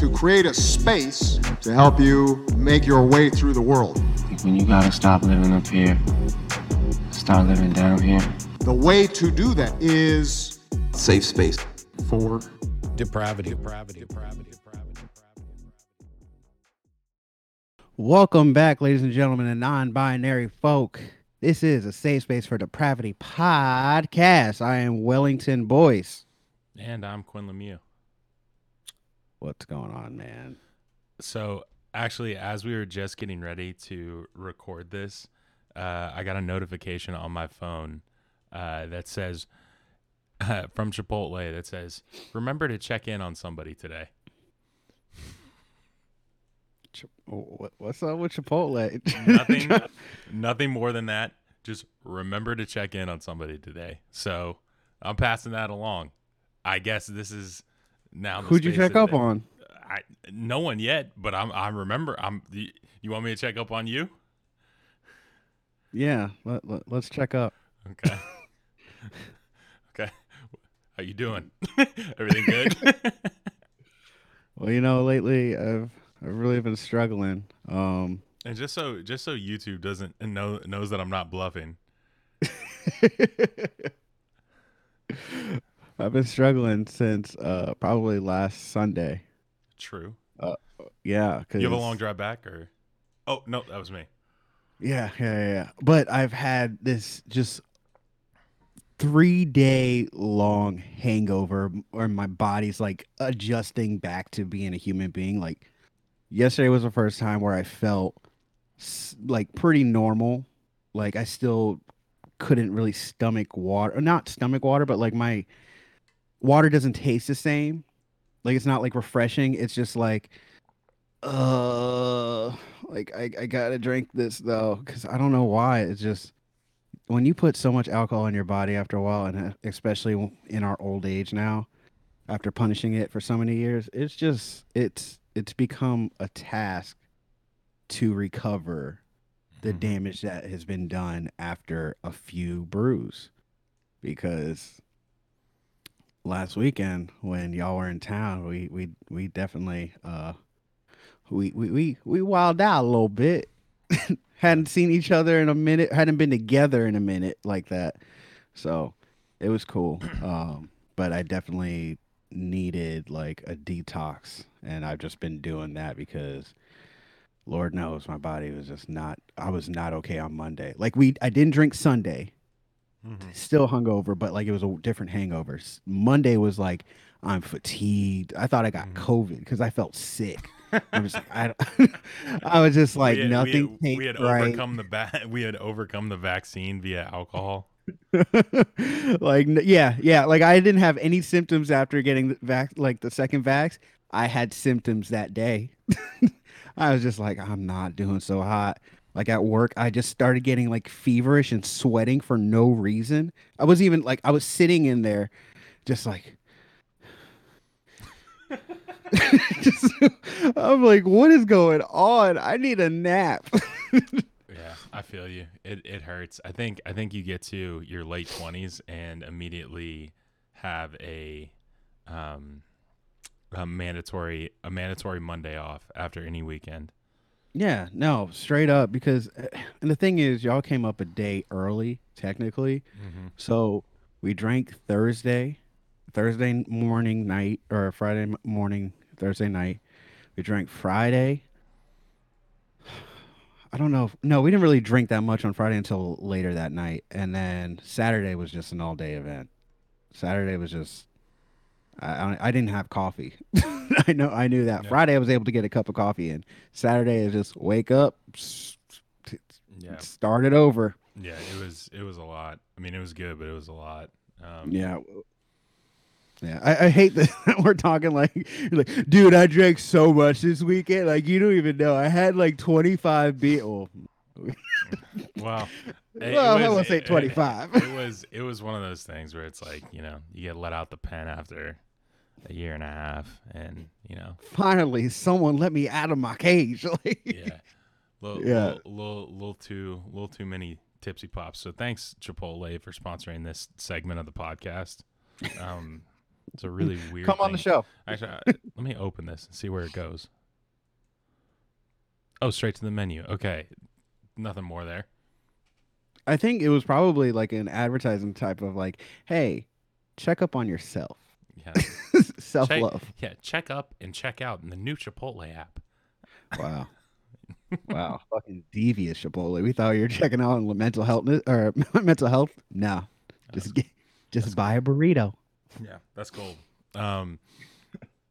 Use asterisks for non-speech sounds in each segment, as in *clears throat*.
to create a space to help you make your way through the world. When you gotta stop living up here, start living down here. The way to do that is safe space for depravity, depravity, depravity, depravity. Welcome back, ladies and gentlemen, and non-binary folk. This is a safe space for depravity podcast. I am Wellington Boyce. And I'm Quinn Lemieux. What's going on, man? So, actually, as we were just getting ready to record this, uh, I got a notification on my phone uh, that says uh, *laughs* from Chipotle that says, "Remember to check in on somebody today." What's up with Chipotle? *laughs* nothing, nothing more than that. Just remember to check in on somebody today. So I'm passing that along. I guess this is now. Who'd you check up on? I no one yet, but I'm I remember. I'm. You want me to check up on you? Yeah, let, let, let's check up. Okay. *laughs* okay. How you doing? *laughs* Everything good? *laughs* well, you know, lately I've I've really been struggling. Um, and just so just so YouTube doesn't know knows that I'm not bluffing. I've been struggling since uh, probably last Sunday. True. Uh, yeah, cause you have a long drive back, or oh no, that was me. Yeah, yeah, yeah. But I've had this just three day long hangover, where my body's like adjusting back to being a human being. Like yesterday was the first time where I felt like pretty normal. Like I still couldn't really stomach water, not stomach water, but like my water doesn't taste the same. Like it's not like refreshing. It's just like, uh, like I, I gotta drink this though, because I don't know why. It's just when you put so much alcohol in your body after a while, and uh, especially in our old age now, after punishing it for so many years, it's just it's it's become a task to recover the mm-hmm. damage that has been done after a few brews because last weekend when y'all were in town, we we we definitely uh we we we, we wilded out a little bit. *laughs* hadn't seen each other in a minute, hadn't been together in a minute like that. So it was cool. *clears throat* Um, but I definitely needed like a detox and I've just been doing that because Lord knows my body was just not I was not okay on Monday. Like we I didn't drink Sunday Mm-hmm. Still hungover, but like it was a different hangover. Monday was like I'm fatigued. I thought I got mm-hmm. COVID because I felt sick. I was like, I, I was just like had, nothing. We had, we had right. overcome the ba- *laughs* we had overcome the vaccine via alcohol. *laughs* like yeah, yeah. Like I didn't have any symptoms after getting the vac, like the second vax. I had symptoms that day. *laughs* I was just like, I'm not doing so hot like at work i just started getting like feverish and sweating for no reason. I was even like i was sitting in there just like *laughs* just, i'm like what is going on? I need a nap. *laughs* Yeah i feel you. It, it hurts. I think i think you get to your late 20s and immediately have a um a mandatory a mandatory monday off after any weekend yeah, no, straight up because eh, and the thing is y'all came up a day early technically. Mm-hmm. So we drank Thursday, Thursday morning night or Friday morning, Thursday night. We drank Friday. *sighs* I don't know. If, no, we didn't really drink that much on Friday until later that night. And then Saturday was just an all day event. Saturday was just I, I didn't have coffee. *laughs* I know I knew that. Yeah. Friday I was able to get a cup of coffee and Saturday is just wake up, yeah. *laughs* start it over. Yeah, it was it was a lot. I mean, it was good, but it was a lot. Um, yeah. Yeah, I, I hate that *laughs* we're talking like, like, dude, I drank so much this weekend. Like, you don't even know. I had like 25 beer. Well, wow. well, was, I won't say 25. It, it, was it was one of those things where it's like, you know, you get let out the pen after a year and a half, and you know, finally someone let me out of my cage. *laughs* yeah, little, yeah, little, little, little too, little too many tipsy pops. So thanks Chipotle for sponsoring this segment of the podcast. Um, It's a really *laughs* weird. Come on the show. Actually, I- let me open this and see where it goes. Oh, straight to the menu. Okay, nothing more there. I think it was probably like an advertising type of like, hey, check up on yourself. Yeah, *laughs* Self love. yeah. Check up and check out in the new Chipotle app. Wow. *laughs* wow. Fucking devious Chipotle. We thought you were checking out on mental health or *laughs* mental health. No. Just get, just buy a burrito. Yeah, that's cool. Um,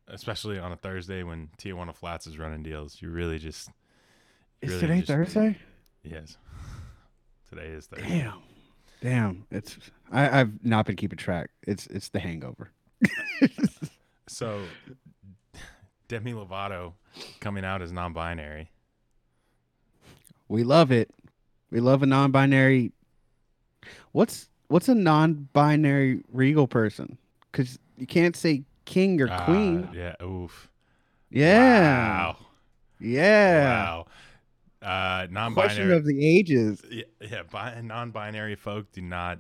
especially on a Thursday when Tijuana Flats is running deals, you really just Is Really today just- Thursday? yes. Today is Thursday. Damn. Damn. It's I, I've not been keeping track. It's it's the hangover. So Demi Lovato coming out as non-binary. we love it. We love a non binary what's what's a non binary regal person? Because you can't say king or Ah, queen. yeah. Oof. Yeah. Wow. Yeah. Wow. Uh, Question non-binary. of the ages. yeah, yeah bi- non-binary folk do not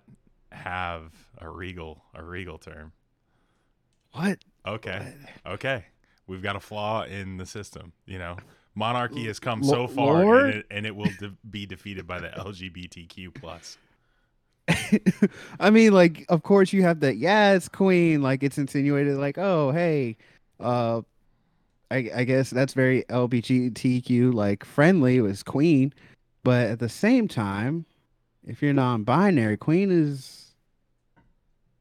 have a regal a regal term. What? Okay. Okay. We've got a flaw in the system. You know, monarchy has come Lo- so far, and it, and it will de- be defeated by the LGBTQ plus. *laughs* I mean, like, of course you have the yes queen. Like, it's insinuated, like, oh, hey, uh, I, I guess that's very LGBTQ like friendly was queen, but at the same time, if you're non-binary, queen is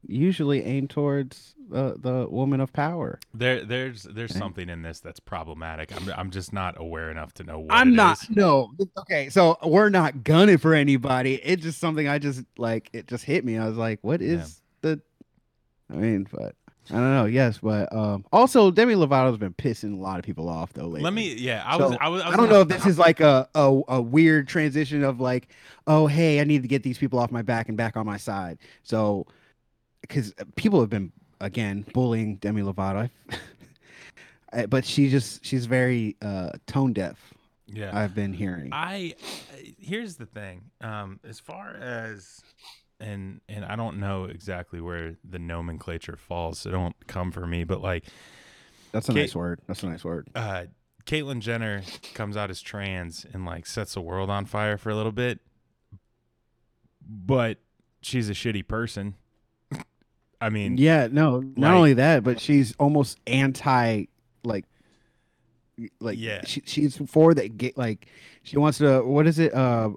usually aimed towards the the woman of power. There, there's, there's Okay. something in this that's problematic. I'm, I'm just not aware enough to know what I'm not. is. No. Okay. So we're not gunning for anybody. It's just something I just like. It just hit me. I was like, what is Yeah. the? I mean, but I don't know. Yes, but um, also Demi Lovato's been pissing a lot of people off though. Lately. Let me, yeah, I So, was, I was, I, I don't gonna- know if this is like a, a a weird transition of like, oh hey, I need to get these people off my back and back on my side. So, because people have been again bullying Demi Lovato, *laughs* Uh, but she just she's very uh tone deaf. yeah. I've been hearing. I here's the thing. Um, as far as and and I don't know exactly where the nomenclature falls, so don't come for me. But like, That's a Kate- nice word. That's a nice word. uh, Caitlyn Jenner comes out as trans and like sets the world on fire for a little bit, but she's a shitty person. I mean, Yeah, no, not like- only that, but she's almost anti like like Yeah. she, she's for the gay like she wants to what is it uh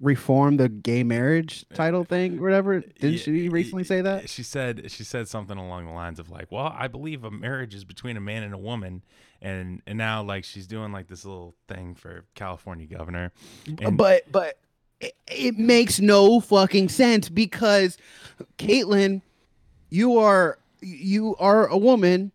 reform the gay marriage title thing whatever didn't Yeah, she recently say that She said she said something along the lines of like, "Well, I believe a marriage is between a man and a woman," and and now like she's doing like this little thing for California governor. And- but but it, it makes no fucking sense because Caitlyn, you are you are a woman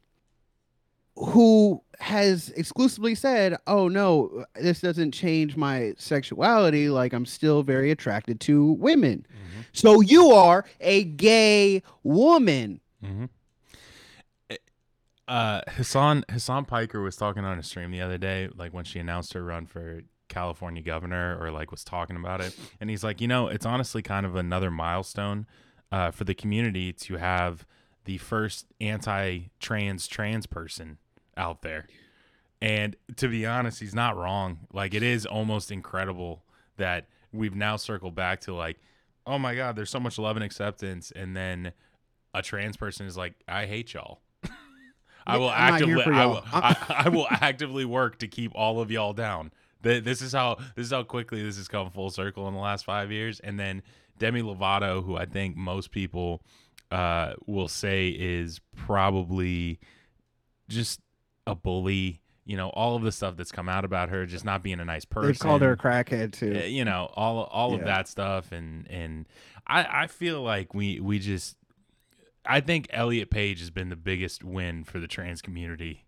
who has exclusively said, "Oh no, this doesn't change my sexuality. Like I'm still very attracted to women." So you are a gay woman. Mm-hmm. Uh, Hasan Hasan Piker was talking on a stream the other day, like when she announced her run for California governor, or like was talking about it, and he's like, you know, it's honestly kind of another milestone uh, for the community to have the first anti-trans trans person out there. And to be honest, he's not wrong. Like it is almost incredible that we've now circled back to like, oh my god, there's so much love and acceptance, and then a trans person is like, I hate y'all. *laughs* I will I'm actively, I will, I, I will actively work to keep all of y'all down. Th- This is how this is how quickly this has come full circle in the last five years. And then Demi Lovato, who I think most people uh, will say is probably just a bully. You know, all of the stuff that's come out about her, just not being a nice person. They've called her a crackhead too. You know all all of that stuff and and I I feel like we we just I think Elliot Page has been the biggest win for the trans community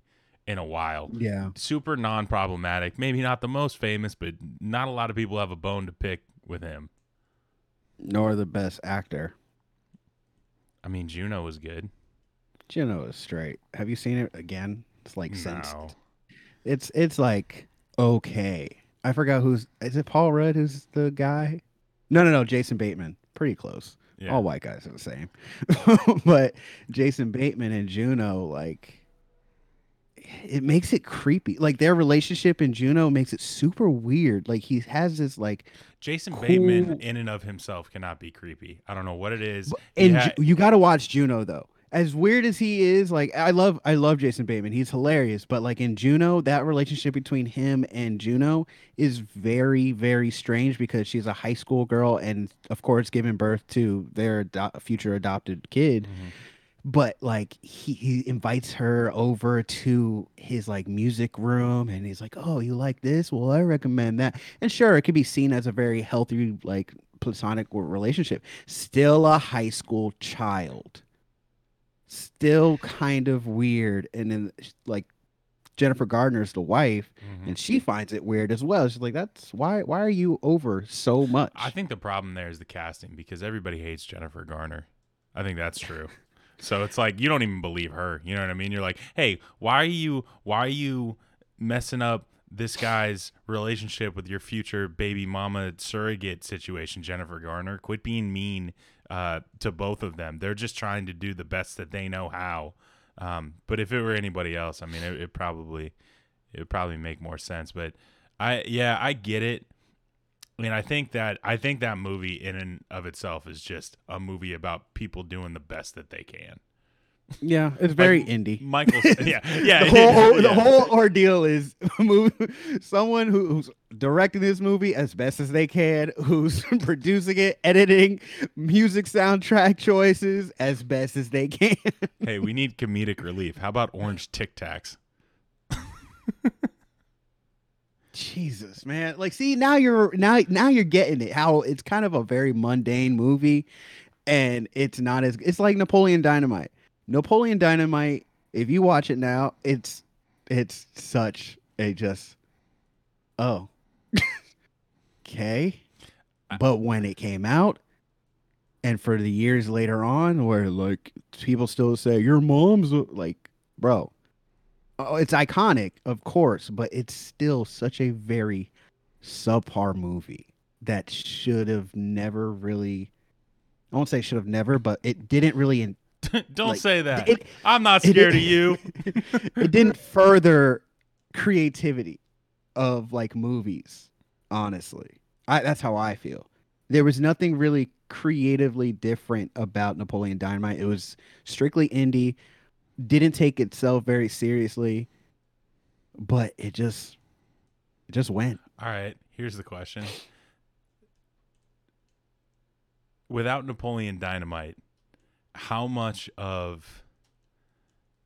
in a while. yeah. Super non-problematic, maybe not the most famous, but not a lot of people have a bone to pick with him. Nor the best actor. I mean, Juno was good. Juno is straight. Have you seen it again? It's like since No. it's it's like okay. I forgot who's is it Paul Rudd who's the guy? No, no, no, Jason Bateman. Pretty close. Yeah. All white guys are the same. *laughs* but Jason Bateman and Juno, like, it makes it creepy. Like their relationship in Juno makes it super weird. Like he has this like, Jason Cool. Bateman, in and of himself, cannot be creepy. I don't know what it is. And Ju- you got to watch Juno though. As weird as he is, like I love, I love Jason Bateman. He's hilarious. But like in Juno, that relationship between him and Juno is very, very strange because she's a high school girl and of course giving birth to their ado- future adopted kid. Mhm. But like he, he invites her over to his like music room and he's like oh you like this? Well i recommend that. And sure it could be seen as a very healthy like platonic relationship. Still a high school child. Still kind of weird. And then like jennifer gardner's the wife Mhm. and she finds it weird as well. She's like that's why why are you over so much? I think the problem there is the casting because everybody hates Jennifer Garner. I think that's true. So it's like you don't even believe her. You know what I mean? You're like, hey, why are you why are you messing up this guy's relationship with your future baby mama surrogate situation, Jennifer Garner? Quit being mean uh, to both of them. They're just trying to do the best that they know how. Um, but if it were anybody else, I mean, it, it probably it probably make more sense. But I yeah, I get it. And I think that I think that movie in and of itself is just a movie about people doing the best that they can. yeah it's very indie Michael, *laughs* yeah, yeah, the whole is, the whole ordeal is move, someone who, who's directing this movie as best as they can, who's *laughs* producing it, editing, music soundtrack choices as best as they can. Hey, we need comedic relief. How about orange Tic Tacs? *laughs* Jesus, man! Like, see now you're now now you're getting it. How it's kind of a very mundane movie, and it's not as it's like Napoleon Dynamite. Napoleon Dynamite. If you watch it now, it's it's such a just oh *laughs* okay. But when it came out, and for the years later on, where like people still say your mom's a-" like, bro, Oh, it's iconic, of course, but it's still such a very subpar movie that should have never really. I won't say should have never, but it didn't really. In, *laughs* Don't Like, say that. it- I'm not it- scared of you. *laughs* it didn't further creativity of like movies. Honestly, I, that's how I feel. There was nothing really creatively different about Napoleon Dynamite. It was strictly indie. Didn't take itself very seriously, but it just, it just went. All right, here's the question. Without Napoleon Dynamite, how much of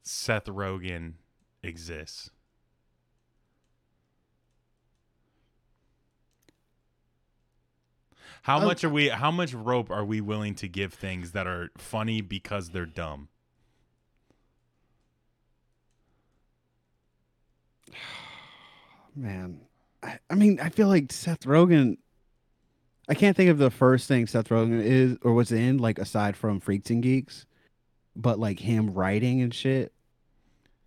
Seth Rogen exists? How much are we how much rope are we willing to give things that are funny because they're dumb? Man, I, I mean, I feel like Seth Rogen. I can't think of the first thing Seth Rogen is or was in, like aside from Freaks and Geeks, but like him writing and shit.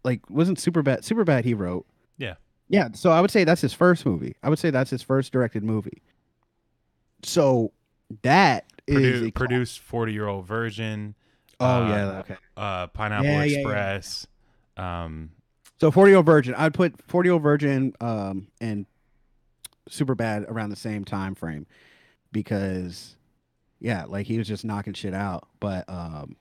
Like, wasn't super bad? Super bad. He wrote. Yeah. Yeah. So I would say that's his first movie. I would say that's his first directed movie. So that is Produ- a- produced 40 year old version, Oh uh, yeah. Okay. uh, Pineapple Yeah, yeah, yeah. Express. Um, So 40 year old virgin. I'd put 40 year old virgin um and super bad around the same time frame because yeah, like he was just knocking shit out. But um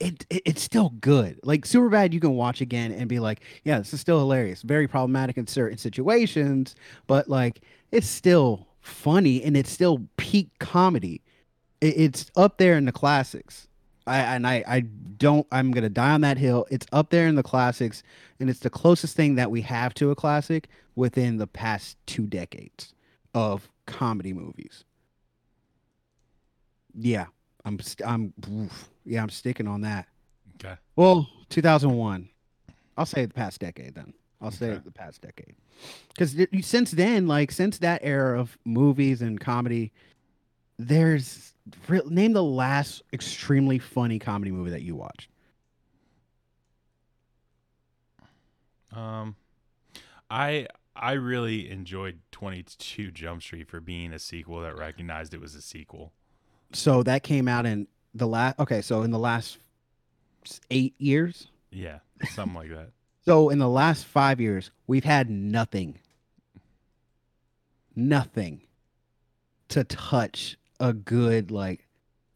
it, it it's still good. Like super bad you can watch again and be like, yeah, this is still hilarious. Very problematic in certain situations, but like it's still funny and it's still peak comedy. It, it's up there in the classics. I and I I don't I'm gonna die on that hill. It's up there in the classics, and it's the closest thing that we have to a classic within the past two decades of comedy movies. Yeah, I'm I'm oof. yeah I'm sticking on that. okay. Well, 2001. I'll say the past decade then. I'll say the past decade. Because since then, like since that era of movies and comedy, there's name the last extremely funny comedy movie that you watched. Um, I I really enjoyed Twenty Two Jump Street for being a sequel that recognized it was a sequel. So that came out in the last. Okay, so in the last eight years. Yeah, something like that. *laughs* So in the last five years, we've had nothing, nothing to touch a good like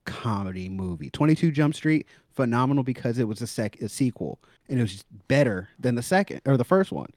comedy movie. Twenty Two Jump Street, phenomenal because it was a sec a sequel and it was better than the second or the first one,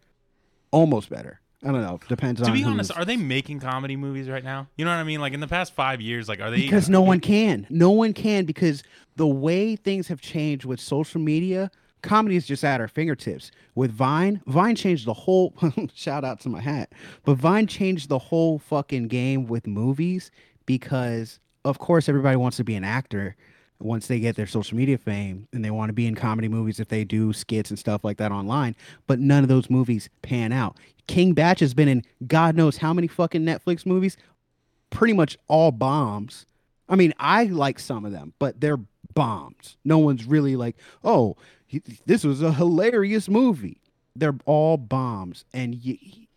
almost better. I don't know. Depends on To be honest, are they making comedy movies right now? You know what I mean? Like in the past five years, like are they? because no one can. No one can because the way things have changed with social media, comedy is just at our fingertips. With Vine, Vine changed the whole *laughs* shout out to my hat. But Vine changed the whole fucking game with movies because of course everybody wants to be an actor once they get their social media fame and they want to be in comedy movies if they do skits and stuff like that online, but none of those movies pan out. King Bach has been in God knows how many fucking Netflix movies, pretty much all bombs. I mean, I like some of them, but they're bombs. No one's really like, oh, this was a hilarious movie. They're all bombs, and he,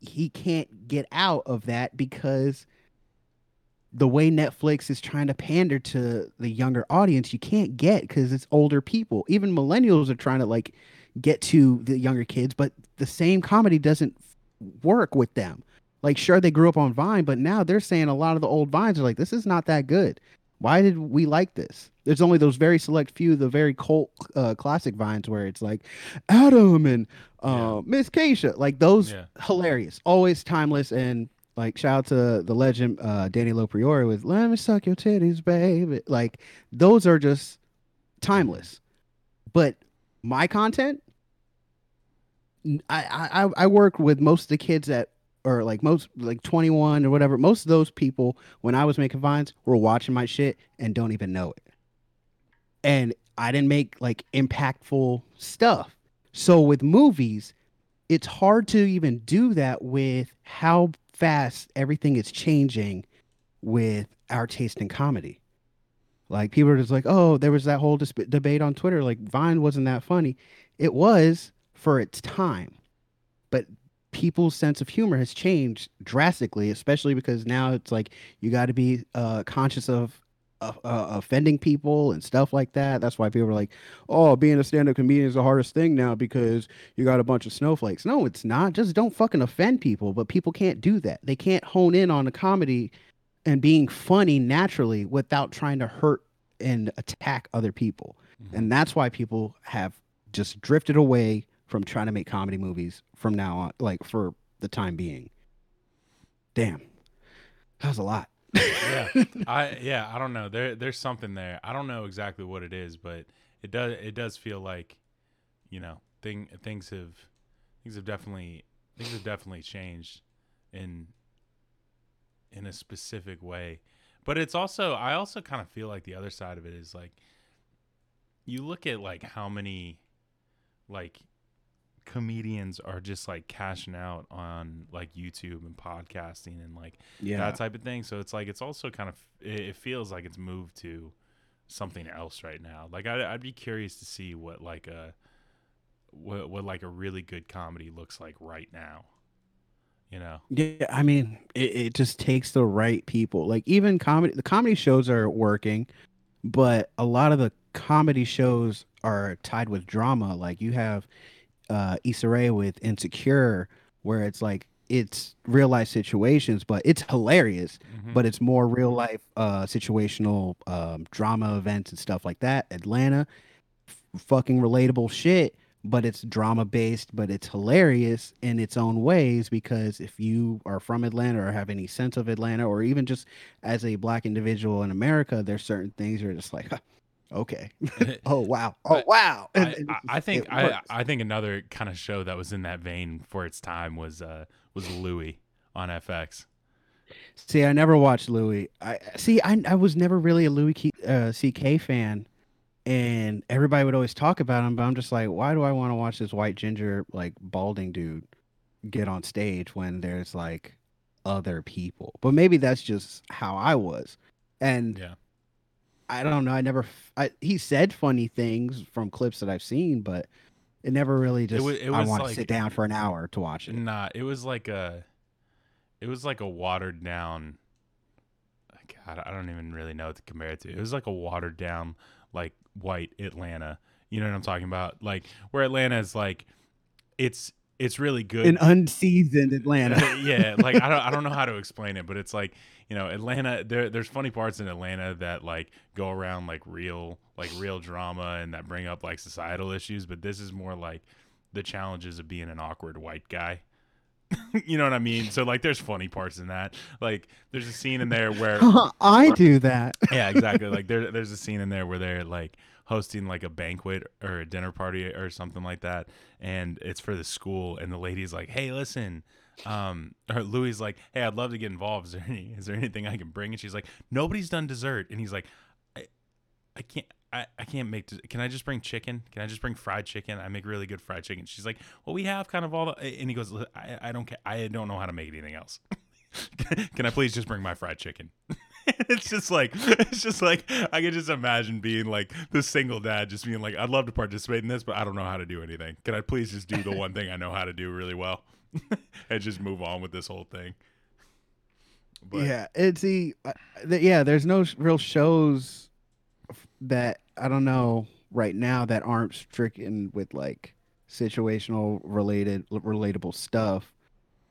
he can't get out of that because the way Netflix is trying to pander to the younger audience, you can't get because it's older people. Even millennials are trying to like get to the younger kids, but the same comedy doesn't work with them. Like, sure, they grew up on Vine, but now they're saying a lot of the old Vines are like, this is not that good. Why did we like this? There's only those very select few, the very cult uh, classic Vines where it's like Adam and uh, Miss Keisha, like those Yeah. hilarious, always timeless, and like shout out to the legend uh, Danny Lopriori with "Let me suck your titties, baby." Like those are just timeless. But my content, I I, I work with most of the kids that or like most like 21 or whatever. Most of those people when I was making vines were watching my shit and don't even know it. And I didn't make like impactful stuff. So with movies, it's hard to even do that with how fast everything is changing with our taste in comedy. Like people are just like, oh, there was that whole debate on Twitter. Like Vine wasn't that funny. It was for its time, but people's sense of humor has changed drastically, especially because now it's like you got to be uh, conscious of uh, uh, offending people and stuff like that. That's why people are like, oh, being a stand-up comedian is the hardest thing now because you got a bunch of snowflakes. No, it's not. Just don't fucking offend people. But people can't do that. They can't hone in on a comedy and being funny naturally without trying to hurt and attack other people. And that's why people have just drifted away from trying to make comedy movies from now on, like for the time being. Damn. That was a lot. Yeah, *laughs* I yeah, I don't know. There there's something there. I don't know exactly what it is, but it does it does feel like, you know, thing things have things have definitely things have definitely changed in in a specific way. But it's also I also kind of feel like the other side of it is like you look at like how many like comedians are just like cashing out on like YouTube and podcasting and like yeah. that type of thing. So it's like it's also kind of it, feels like it's moved to something else right now. Like I, I'd be curious to see what like a what what like a really good comedy looks like right now. You know, Yeah, I mean, it, it just takes the right people. Like even comedy, the comedy shows are working, but a lot of the comedy shows are tied with drama. Like you have uh Issa Rae with Insecure, where it's like it's real life situations, but it's hilarious. Mhm. But it's more real life uh situational um drama events and stuff like that. Atlanta, f- fucking relatable shit but it's drama based, but it's hilarious in its own ways because if you are from Atlanta or have any sense of Atlanta, or even just as a black individual in America, there's certain things you're just like, okay, *laughs* *laughs* oh wow, oh wow. I, I, I think I. I think another kind of show that was in that vein for its time was uh was Louis on FX. see, I never watched Louis. I see, I I was never really a Louis K, uh, C.K. fan. And everybody would always talk about him, but I'm just like, why do I want to watch this white ginger, like balding dude get on stage when there's like other people? But maybe that's just how I was. And Yeah. I don't know. I never, I, he said funny things from clips that I've seen, but it never really just, wa- it I want like- to sit down for an hour to watch it. Nah, it was like a it was like a watered down God, I don't even really know what to compare it to. It was like a watered down, like white Atlanta. You know what I'm talking about? Like where Atlanta is like, it's it's really good. An unseasoned Atlanta. yeah, *laughs* like I don't I don't know how to explain it, but it's like you know Atlanta. There there's funny parts in Atlanta that like go around like real like real drama and that bring up like societal issues, but this is more like the challenges of being an awkward white guy. *laughs* you know what I mean? So like there's funny parts in that. Like there's a scene in there where *laughs* I do that. yeah, exactly. Like there, there's a scene in there where they're like hosting like a banquet or a dinner party or something like that, and it's for the school. And the lady's like, "Hey, listen." Um, *laughs* or like, "Hey, I'd love to get involved. Is there any, is there anything I can bring?" And she's like, "Nobody's done dessert." And he's like, "I, I can't." I, I can't make. Can I just bring chicken? Can I just bring fried chicken? I make really good fried chicken. She's like, well, we have kind of all the. And he goes, I, I don't care. I don't know how to make anything else. *laughs* can I please just bring my fried chicken? *laughs* *laughs* it's just like it's just like I can just imagine being like the single dad, just being like, I'd love to participate in this, but I don't know how to do anything. Can I please just do the one thing I know how to do really well, *laughs* and just move on with this whole thing? But, yeah, it's the uh, th- yeah. There's no sh- real shows that I don't know right now that aren't stricken with like situational related relatable stuff.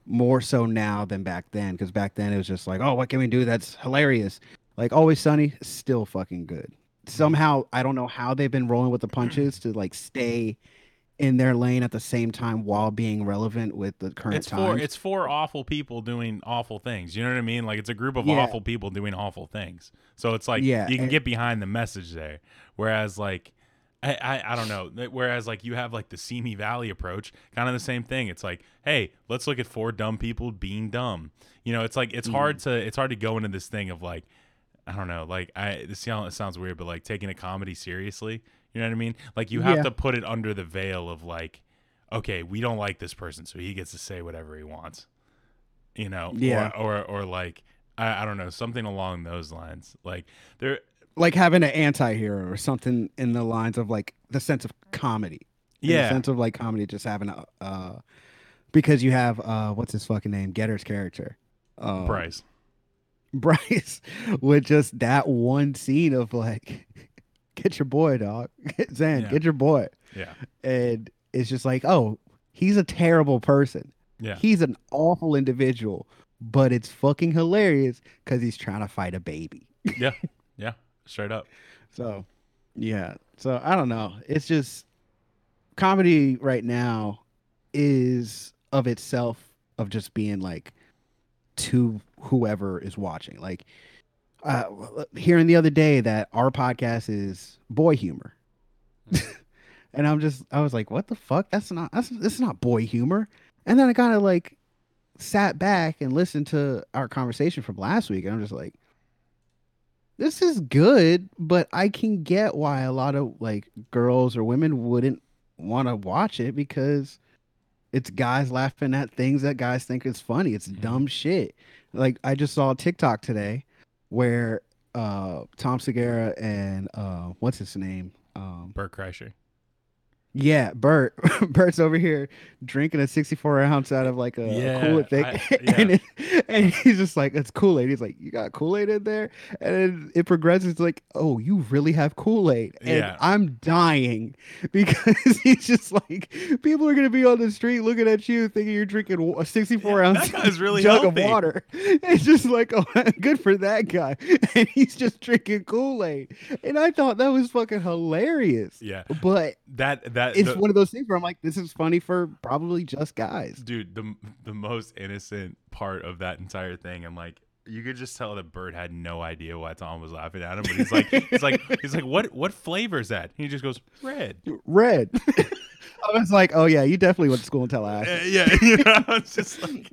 More so now than back then, because back then it was just like, oh, what can we do that's hilarious? Like Always Sunny, still fucking good. Somehow I don't know how they've been rolling with the punches to like stay in their lane at the same time while being relevant with the current it's for times. it's four awful people doing awful things. You know what I mean? Like it's a group of Yeah. awful people doing awful things. So it's like Yeah, you can and- get behind the message there. Whereas like I, I I don't know. Whereas like you have like the Simi Valley approach, kind of the same thing. It's like, hey, let's look at four dumb people being dumb. You know, it's like it's hard mm. to it's hard to go into this thing of like I don't know, like I this sound- it sounds weird, but like taking a comedy seriously. You know what I mean? Like you have Yeah. to put it under the veil of like, okay, we don't like this person, so he gets to say whatever he wants. You know? Yeah. Or or, or like I, I don't know, something along those lines. Like there like having an anti-hero or something in the lines of like the sense of comedy Yeah. sense of like comedy just having a uh because you have uh what's his fucking name getter's character uh Bryce. *laughs* bryce with just that one scene of like *laughs* get your boy dog *laughs* Zan, Yeah. get your boy Yeah. and it's just like oh he's a terrible person Yeah. he's an awful individual but it's fucking hilarious because he's trying to fight a baby yeah. Straight up. So, yeah. So I don't know. It's just comedy right now is of itself of just being like to whoever is watching. Like uh hearing the other day that our podcast is boy humor. *laughs* and I'm just I was like, what the fuck? That's not that's this is not boy humor. And then I kind of like sat back and listened to our conversation from last week and I'm just like this is good, but I can get why a lot of like girls or women wouldn't want to watch it because it's guys laughing at things that guys think is funny. It's dumb shit. Like I just saw a TikTok today where uh Tom Segura and uh what's his name? Um Bert Kreischer. Yeah, Bert. *laughs* Bert's over here drinking a 64 ounce out of like a Yeah, Kool-Aid thing. I- *laughs* and, it, and he's just like, it's Kool-Aid. He's like, you got Kool-Aid in there? And then it progresses like, oh, you really have Kool-Aid. And Yeah. I'm dying *laughs* because he's just like, people are going to be on the street looking at you thinking you're drinking a 64 Yeah, ounce that guy's really jug healthy. of water. It's just like, oh, good for that guy. And he's just drinking Kool-Aid. And I thought that was fucking hilarious. Yeah. But That that it's the- one of those things where I'm like, this is funny for probably just guys. dude the the most innocent part of that entire thing i'm like you could just tell that Bert had no idea why Tom was laughing at him, but he's like, he's like, *laughs* he's like, what, what flavor is that? he just goes, red. Red. *laughs* I was like, oh yeah, you definitely went to school in Uh, Tallahassee. yeah, *laughs* you know, it's just like,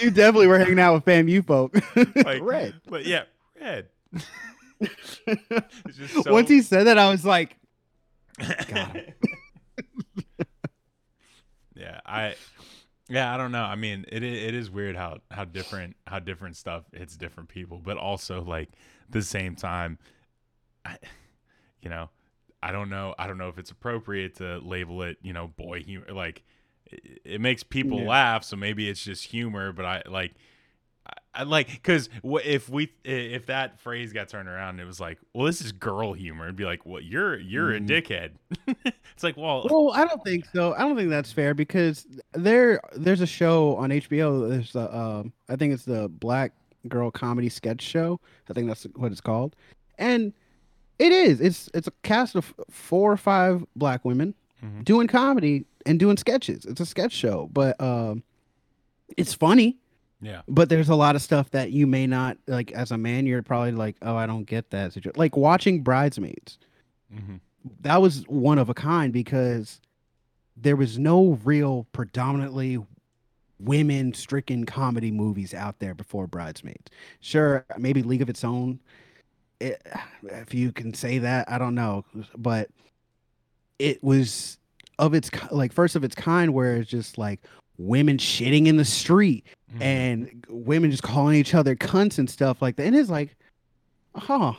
you definitely were hanging out with FAMU folk. like Red. but yeah, red. It's just so, Once he said that, I was like. *laughs* yeah, I, yeah, I don't know. I mean, it it is weird how how different how different stuff hits different people, but also like the same time, I, you know, I don't know. I don't know if it's appropriate to label it, you know, boy humor. Like, it, it makes people Yeah. laugh, so maybe it's just humor. But I like, I, like because if we if that phrase got turned around, it was like, well, this is girl humor. It'd be like, well, you're you're a dickhead. *laughs* it's like, well, Well, I don't think so. I don't think that's fair because there there's a show on HBO. There's a um, I think it's the Black Girl Comedy Sketch Show. I think that's what it's called, and it is. It's it's a cast of four or five black women Mhm. doing comedy and doing sketches. It's a sketch show, but um, it's funny. Yeah, But there's a lot of stuff that you may not like. As a man, you're probably like, oh, I don't get that. situa-" Like watching Bridesmaids hmm that was one of a kind because there was no real predominantly women stricken comedy movies out there before Bridesmaids. Sure, maybe League of Its Own, it, if you can say that, I don't know, but it was of its like first of its kind where it's just like women shitting in the street Mhm. and women just calling each other cunts and stuff like that. And it's like, huh,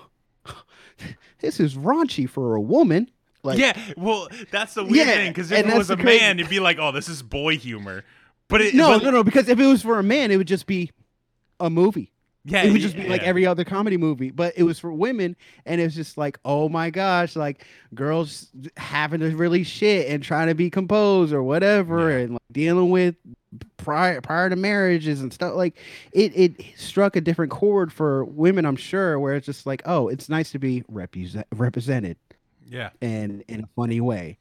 *laughs* this is raunchy for a woman. Like, yeah. Well, that's the weird Yeah, thing because if it was a crazy- man, it'd be like, oh, this is boy humor. But it no, but, no, no, because if it was for a man, it would just be a movie. Yeah, it would just be like yeah. every other comedy movie. But it was for women, and it was just like, oh my gosh, like girls having to really shit and trying to be composed or whatever, Yeah. and like, dealing with prior prior to marriages and stuff. Like it, it struck a different chord for women, I'm sure, where it's just like, oh, it's nice to be represent, represented yeah. and in a funny way.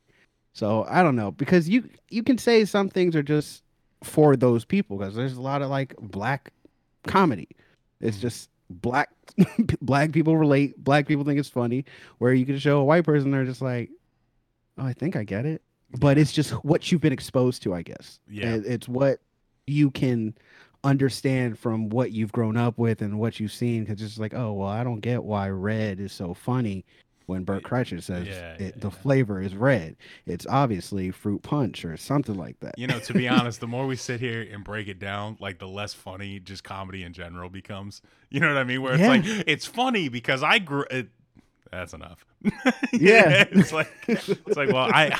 So I don't know because you you can say some things are just for those people because there's a lot of like black comedy. It's mm. just black *laughs* black people relate. Black people think it's funny. Where you can show a white person, they're just like, oh, I think I get it. But it's just what you've been exposed to, I guess. Yeah. It- it's what you can understand from what you've grown up with and what you've seen. Because it's like, oh well, I don't get why red is so funny when Bert Kreischer says Yeah, it, yeah, the yeah. flavor is red. It's obviously fruit punch or something like that. You know, to be honest, the more we *laughs* sit here and break it down, like the less funny just comedy in general becomes. You know what I mean? Where it's like it's funny because I grew. It, that's enough. *laughs* Yeah. it's like *laughs* it's like well, I,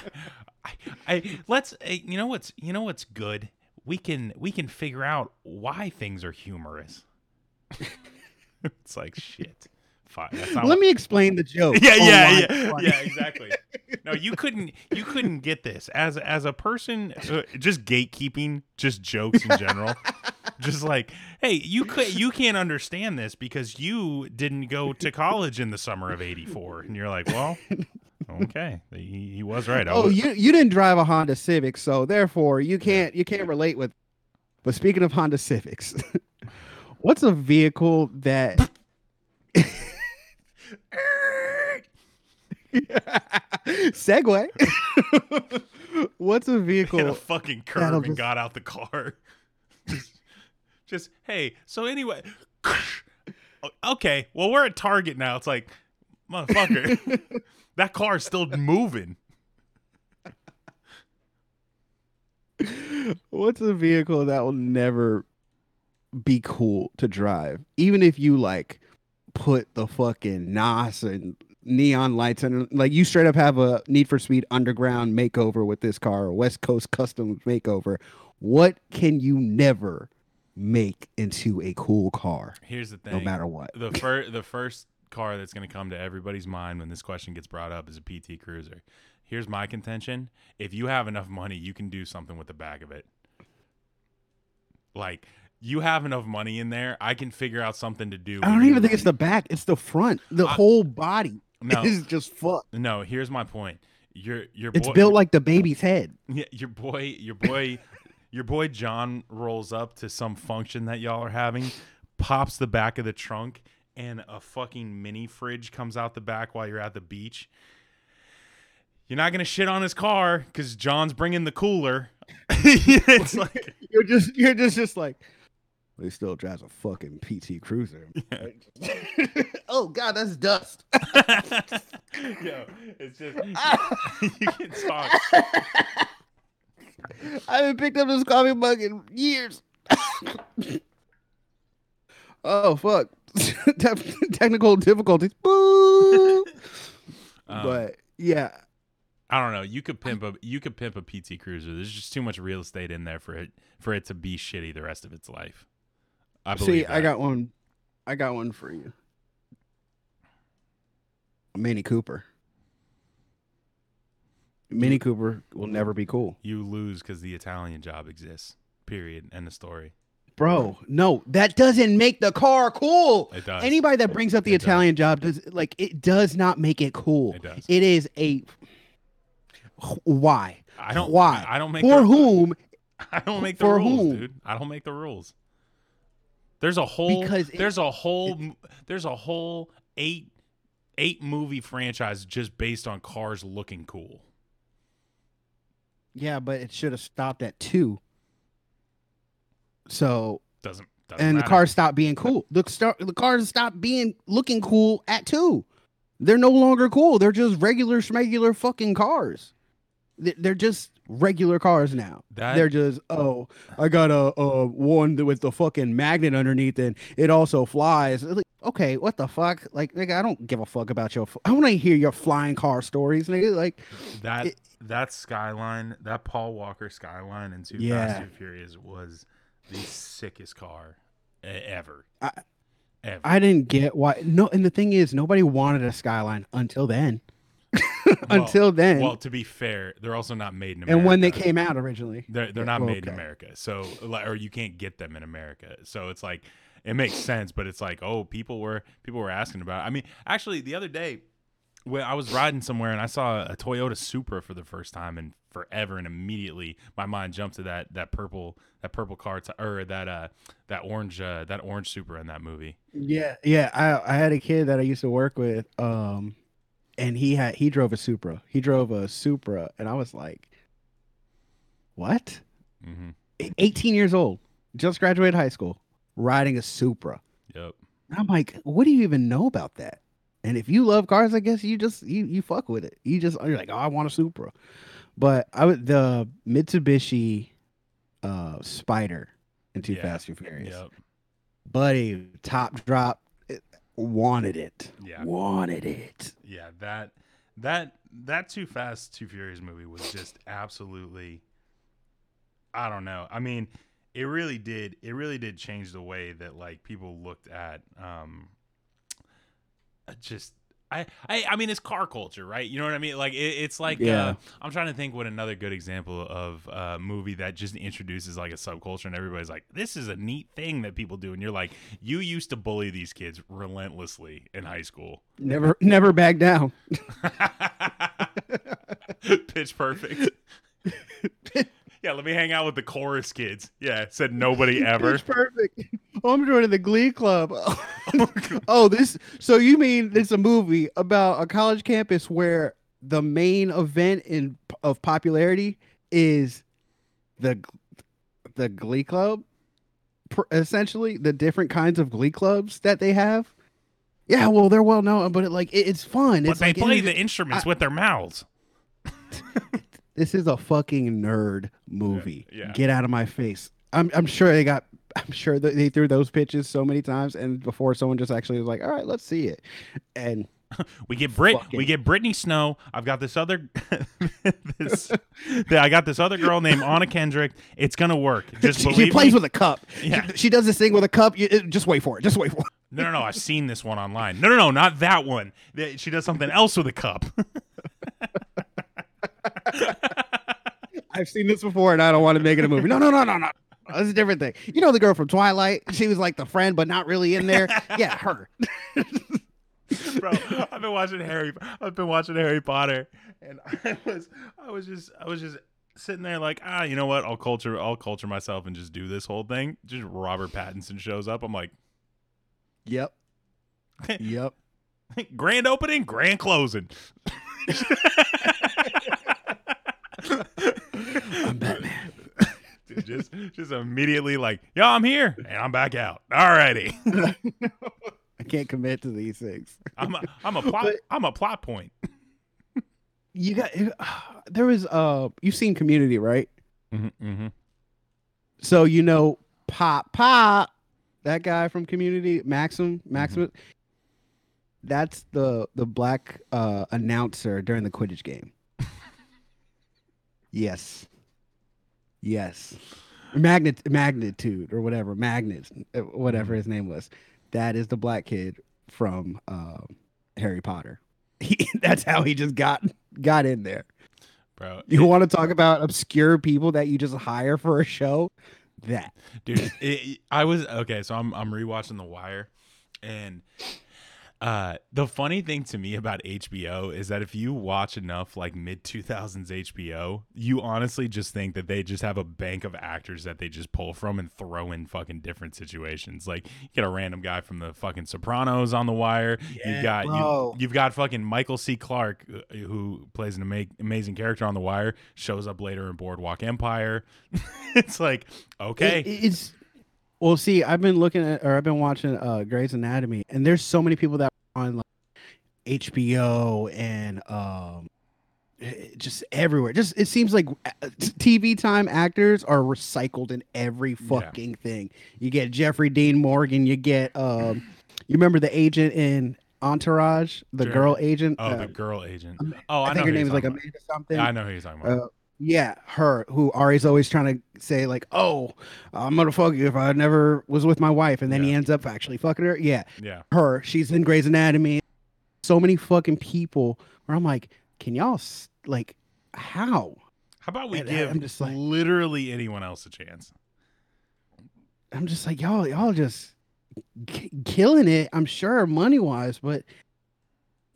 I, I let's. eh, You know what's you know what's good. We can we can figure out why things are humorous. it's like shit. Fine. That's not Let what- me explain the joke. *laughs* yeah, oh yeah, yeah, it's yeah, exactly. No, you couldn't, you couldn't get this as as a person, just gatekeeping, just jokes in general, *laughs* just like, hey, you could, you can't understand this because you didn't go to college in the summer of '84, and you're like, well, okay, he, he was right. I Oh, was- you you didn't drive a Honda Civic, so therefore you can't you can't relate with. But speaking of Honda Civics, *laughs* what's a vehicle that? *laughs* Segway. *laughs* what's a vehicle? hit a fucking that'll curb and just- got out the car. *laughs* just, just, hey, so anyway, oh, okay, well, we're at Target now. It's like, motherfucker, that car's still moving. What's a vehicle that will never be cool to drive, even if you like put the fucking NOS and neon lights and like you straight up have a Need for Speed Underground makeover with this car, or West Coast Customs makeover. What can you never make into a cool car, Here's the thing. no matter what? the first the first car that's going to come to everybody's mind when this question gets brought up is a PT Cruiser. Here's my contention: if you have enough money, you can do something with the back of it. Like you have enough money in there, I can figure out something to do. I don't even think it's the back; it's the front. The I- whole body No. *laughs* is just fucked. No, here's my point. Your your It's built like the baby's head. Yeah, your boy, your boy, *laughs* your boy John rolls up to some function that y'all are having, pops the back of the trunk, and a fucking mini fridge comes out the back while you're at the beach. You're not gonna shit on his car because John's bringing the cooler. *laughs* it's like, You're just you're just just like well, he still drives a fucking PT Cruiser. *laughs* *laughs* oh God, that's dust. *laughs* yo, it's just you can talk. I haven't picked up this coffee mug in years. oh fuck! Technical difficulties. Boo. Um, but yeah, I don't know. You could pimp a you could pimp a PT Cruiser. There's just too much real estate in there for it for it to be shitty the rest of its life. I See, I got one. I got one for you. Mini Cooper. Mini Cooper will never be cool. you lose because the Italian job exists. Period. End of story. Bro, no, that doesn't make the car cool. It does. Anybody that brings up the It does. Italian job does like it does not make it cool. It does. It is a why? I don't. Why? I don't make For the, whom? *laughs* I don't make the for rules, whom? dude. I don't make the rules. There's a whole. Because it- there's a whole. m- there's a whole eight eight movie franchise just based on cars looking cool. Yeah, but it should have stopped at two. So Doesn't. doesn't and the cars stopped being cool. The start the cars stopped being looking cool at two. They're no longer cool. They're just regular schmegular fucking cars. They're just regular cars now. That- They're just oh, I got a, a one with the fucking magnet underneath and it also flies. Like, okay, what the fuck? Like, nigga, I don't give a fuck about your. I want to hear your flying car stories, nigga. Like, That it- that skyline, that Paul Walker skyline in Two Yeah. Fast Too Furious was the sickest car ever. I- ever. I didn't get why. No, and the thing is, nobody wanted a skyline until then. *laughs* until then, Well, to be fair, they're also not made in America. and when they came out originally. They're they're not Well, made in. America, so or you can't get them in America. So it's like it makes sense, but it's like oh, people were people were asking about. It. I mean, actually, the other day when I was riding somewhere and I saw a Toyota Supra for the first time in forever, and immediately my mind jumped to that that purple that purple car to, or that uh that orange uh, that orange Supra in that movie. Yeah, yeah. I I had a kid that I used to work with, um, and he had he drove a Supra. He drove a Supra, and I was like, "What? hmm E- 18 years old, just graduated high school, riding a Supra." Yep. And I'm like, "What do you even know about that?" And if you love cars, I guess you just you you fuck with it. You just you're like, "Oh, I want a Supra," but I would the Mitsubishi uh Spyder in Too Yeah, Fast and Furious, Yep. buddy, top drop, wanted it, Yeah. wanted it. Yeah, that that that Too Fast Too Furious movie was just absolutely I don't know. I mean, it really did it really did change the way that like people looked at um uh, just I, I I mean it's car culture, right? You know what I mean? Like it, it's like Yeah. uh, I'm trying to think what another good example of a movie that just introduces like a subculture and everybody's like, this is a neat thing that people do, and you're like, you used to bully these kids relentlessly in high school. Never, never back down. *laughs* Pitch perfect. *laughs* yeah, let me hang out with the chorus kids. Yeah, said nobody *laughs* ever. It's perfect. Oh, I'm joining the Glee Club. *laughs* Oh, oh, this. So you mean it's a movie about a college campus where the main event in of popularity is the the Glee Club, essentially the different kinds of Glee clubs that they have. Yeah, well, they're well known, but it, like it, it's fun. But it's they like play is- the instruments with their mouths. *laughs* this is a fucking nerd movie. yeah. Get out of my face. I'm I'm sure they got I'm sure that they threw those pitches so many times and before someone just actually was like, "All right, let's see it." And *laughs* We get Brit. We get Brittany Snow. I've got this other. *laughs* this. *laughs* I got this other girl named Anna Kendrick. It's gonna work. Just she, she plays me. with a cup. She- Yeah. She, does this thing with a cup. You, just wait for it. Just wait for it. No, no, no. I've seen this one online. No, no, no, not that one. She does something else with a cup. *laughs* I've seen this before and I don't want to make it a movie. No, no, no, no, no. That's a different thing. You know the girl from Twilight? She was like the friend, but not really in there. Yeah, her. *laughs* bro. I've been watching Harry. I've been watching Harry Potter, and *laughs* I was, I was just, I was just sitting there like, ah, you know what? I'll culture, I'll culture myself and just do this whole thing. Just Robert Pattinson shows up. I'm like, Yep. Yep. grand opening, grand closing. I'm Batman. Dude, *laughs* just, just immediately like, yo, I'm here and I'm back out. Alrighty, *laughs* I can't commit to these things. I'm, a, I'm a *laughs* plot, I'm a plot point. You got *sighs* there was uh you've seen Community, right? Mm-hmm, mm-hmm. So you know Pop Pop, that guy from Community, Maxim, Maximus. That's the the black uh announcer during the Quidditch game. yes. Yes. Magnet magnitude or whatever magnet uh, whatever his name was. That is the black kid from um, Harry Potter. *laughs* He, that's how he just got got in there. bro. You want to talk about obscure people that you just hire for a show? That dude it- i was okay so i'm i'm rewatching the wire and uh the funny thing to me about hbo is that if you watch enough like mid 2000s hbo you honestly just think that they just have a bank of actors that they just pull from and throw in fucking different situations. Like you get a random guy from the fucking sopranos on the wire. Yeah, you've got bro. you, you've got fucking michael c. Clark uh, who plays an ama- amazing character on the wire shows up later in boardwalk empire. *laughs* It's like okay. It- it's well. See, I've been looking at or I've been watching uh Grey's Anatomy, and there's so many people that are on like HBO and um eh, just everywhere. Just it seems like uh, TV time actors are recycled in every Yeah. fucking thing. You get Jeffrey Dean Morgan. You get um, you remember the agent in Entourage, the Sure. girl agent. Oh, uh, the girl agent. Oh, I, I, think her name is like Amanda something. I know who you're talking about. Uh, yeah, her who Ari's always trying to say like, "Oh, I'm gonna fuck you if I never was with my wife," and then he ends up actually fucking her. Yeah, yeah. her. She's in Grey's Anatomy. So many fucking people where I'm like, can y'all s- like how? How about we And I- give I'm just like- literally anyone else a chance? I'm just like y'all, y'all just k- killing it. I'm sure money wise, but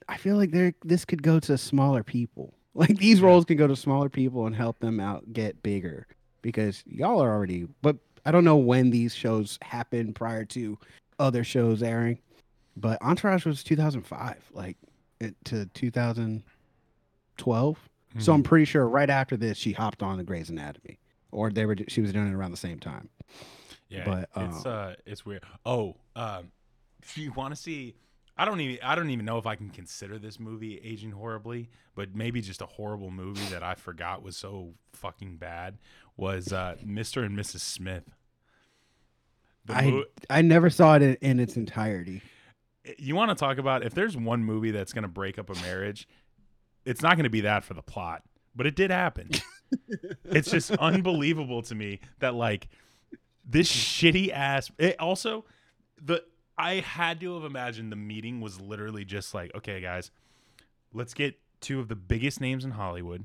I feel like there this could go to smaller people. *laughs* Like these roles can go to smaller people and help them out get bigger because y'all are already. But I don't know when these shows happened prior to other shows airing. But Entourage was 2005, like it, to 2012. So Mhm. I'm pretty sure right after this she hopped on the Grey's Anatomy, or they were she was doing it around the same time. yeah, but, it's um, uh, it's weird. Oh, um, if you want to see, I don't even, I don't even know if I can consider this movie aging horribly, but maybe just a horrible movie that I forgot was so fucking bad was uh, Mr. and Mrs. Smith. The I mo- I never saw it in, in its entirety. you want to talk about if there's one movie that's going to break up a marriage, it's not going to be that for the plot, but it did happen. *laughs* it's just unbelievable to me that like this shitty ass. It also the I had to have imagined the meeting was literally just like, okay, guys, let's get two of the biggest names in Hollywood,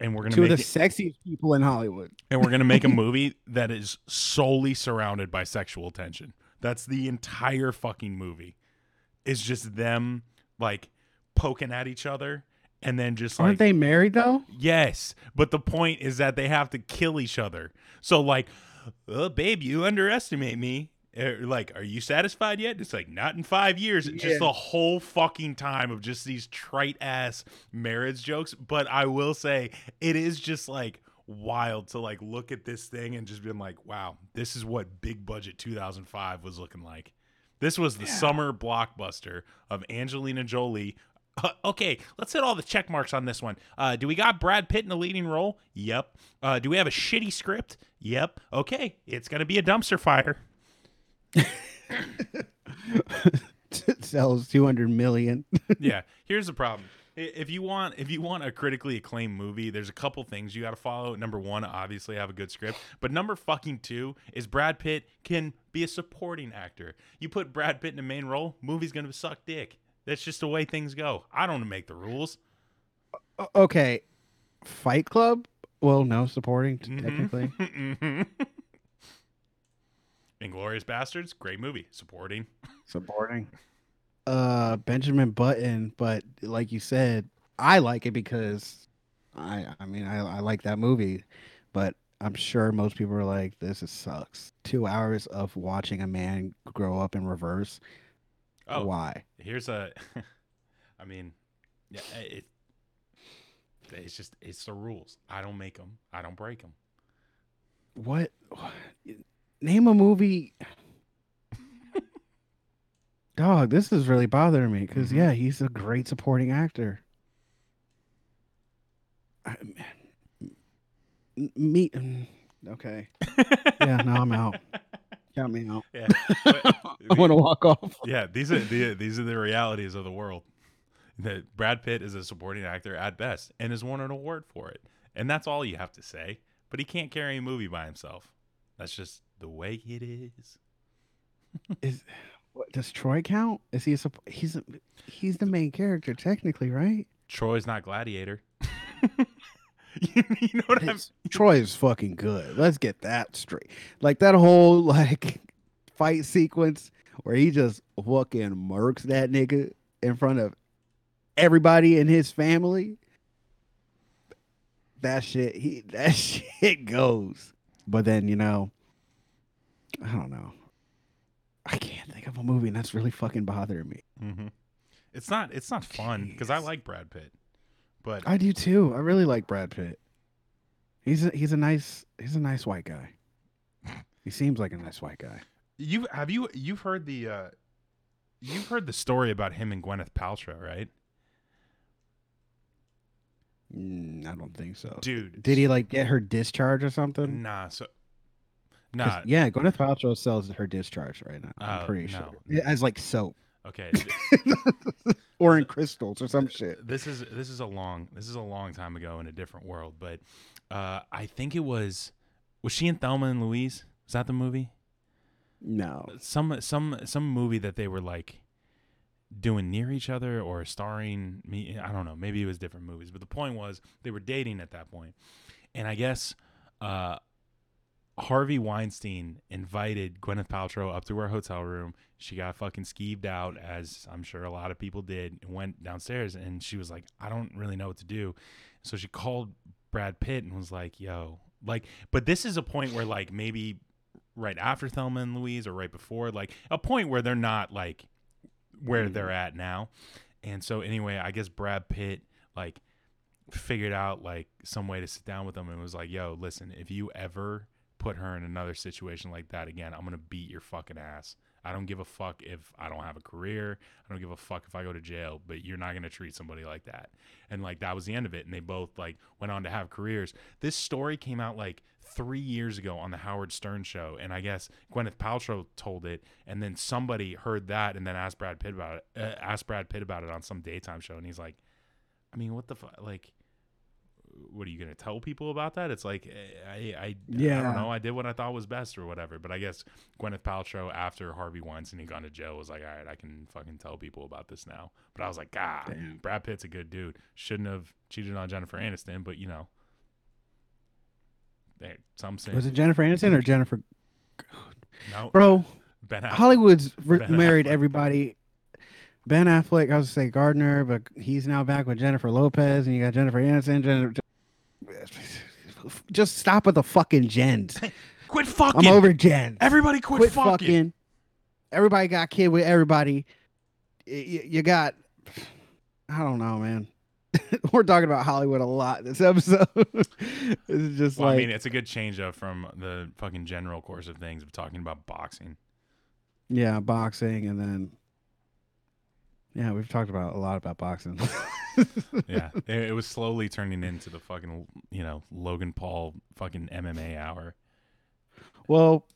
and we're gonna Two of make the it, sexiest people in Hollywood. and we're gonna make a *laughs* movie that is solely surrounded by sexual tension. That's the entire fucking movie. Is just them like poking at each other and then just like Aren't they married though? Yes, but the point is that they have to kill each other. So like, oh, babe, you underestimate me. Er, Like, are you satisfied yet? It's like not in five years. Yeah. Just the whole fucking time of just these trite ass marriage jokes. But I will say, it is just like wild to like look at this thing and just being like, wow, this is what big budget 2005 was looking like. This was the summer blockbuster of Angelina Jolie. Uh, okay, let's hit all the check marks on this one. Uh, do we got Brad Pitt in the leading role? Yep. Uh, do we have a shitty script? Yep. Okay, it's gonna be a dumpster fire. *laughs* Sells 200 million. yeah. Here's the problem. If you want, if you want a critically acclaimed movie, there's a couple things you got to follow. Number one, obviously have a good script, but number fucking two is Brad Pitt can be a supporting actor. You put Brad Pitt in a main role, movie's gonna suck dick. That's just the way things go. I don't make the rules. Okay. Fight Club? Well, no, supporting Mhm. technically. *laughs* Mhm. Inglourious Basterds, great movie. Supporting. supporting. Uh Benjamin Button, but like you said, I like it because I I mean I, I like that movie, but I'm sure most people are like, this is sucks. Two hours of watching a man grow up in reverse. Oh, Why? here's a. *laughs* I mean, yeah, it. It's just it's the rules. I don't make them. I don't break them. What name a movie Dog, this is really bothering me because Mhm. yeah, he's a great supporting actor. I, me, mm, okay, *laughs* yeah, no, I'm out. Count me out. Yeah. *laughs* I want to walk off. yeah, these are the these are the realities of the world. That Brad Pitt is a supporting actor at best and has won an award for it, and that's all you have to say. But he can't carry a movie by himself. That's just the way it is. Is what, does Troy count? Is he a, he's a, he's the main character technically, right? Troy's not Gladiator. *laughs* *laughs* you, you know what I'm *laughs* Troy is fucking good. Let's get that straight. Like that whole like fight sequence where he just fucking murks that nigga in front of everybody in his family. That shit, he that shit goes. But then you know, I don't know. I can't think of a movie and that's really fucking bothering me. hmm It's not. It's not fun because I like Brad Pitt, but I do too. I really like Brad Pitt. He's a, he's a nice he's a nice white guy. He seems like a nice white guy. you have you you've heard the uh, you've heard the story about him and Gwyneth Paltrow, right? Mm, I don't think so. Dude, Did he like get her discharge or something? Nah. so nah. Yeah, Gwyneth Paltrow sells her discharge right now. I'm Oh, pretty no. sure as like soap Okay. *laughs* or in crystals or some shit. this is this is a long this is a long time ago in a different world, but uh, I think it was was she in Thelma and Louise? Was that the movie? No, Some some some movie that they were like doing near each other or starring me. I don't know. Maybe it was different movies, but the point was they were dating at that point, and I guess uh, Harvey Weinstein invited Gwyneth Paltrow up to her hotel room. She got fucking skeeved out, as I'm sure a lot of people did, and went downstairs. And she was like, I don't really know what to do. So she called Brad Pitt and was like, yo, like, but this is a point where, like, maybe right after Thelma and Louise or right before, like, a point where they're not, like, where they're mm-hmm. at now. And so, anyway, I guess Brad Pitt, like, figured out, like, some way to sit down with them and was like, yo, listen, if you ever put her in another situation like that again, I'm going to beat your fucking ass. I don't give a fuck if I don't have a career. I don't give a fuck if I go to jail, but you're not going to treat somebody like that. And like that was the end of it. And they both like went on to have careers. This story came out like three years ago on the Howard Stern show. And I guess Gwyneth Paltrow told it. And then somebody heard that and then asked Brad Pitt about it, uh, asked Brad Pitt about it on some daytime show. And he's like, I mean, what the fuck? Like, what are you gonna tell people about that? It's like eh, I, I, I don't know. I did what I thought was best or whatever. But I guess Gwyneth Paltrow after Harvey Weinstein had gone to jail was like, all right, I can fucking tell people about this now. But I was like, God, Damn. Brad Pitt's a good dude. Shouldn't have cheated on Jennifer Aniston, but you know, there some say was it Jennifer Aniston or Jennifer? no. Bro, Ben Affleck. Hollywood's re- Ben married Affleck. everybody. Ben Affleck, I was gonna say Garner, but he's now back with Jennifer Lopez, and you got Jennifer Aniston. Jennifer, *laughs* just stop with the fucking gens. Quit fucking. I'm over gens. Everybody quit, Quit fucking. fucking. Everybody got kid with everybody. Y- y- You got. I don't know, man. *laughs* We're talking about Hollywood a lot this episode. *laughs* it's just Well, like I mean, it's a good change up from the fucking general course of things of talking about boxing. yeah, boxing, and then yeah, we've talked about a lot about boxing. Yeah, it, it was slowly turning into the fucking you know Logan Paul fucking MMA hour. Well,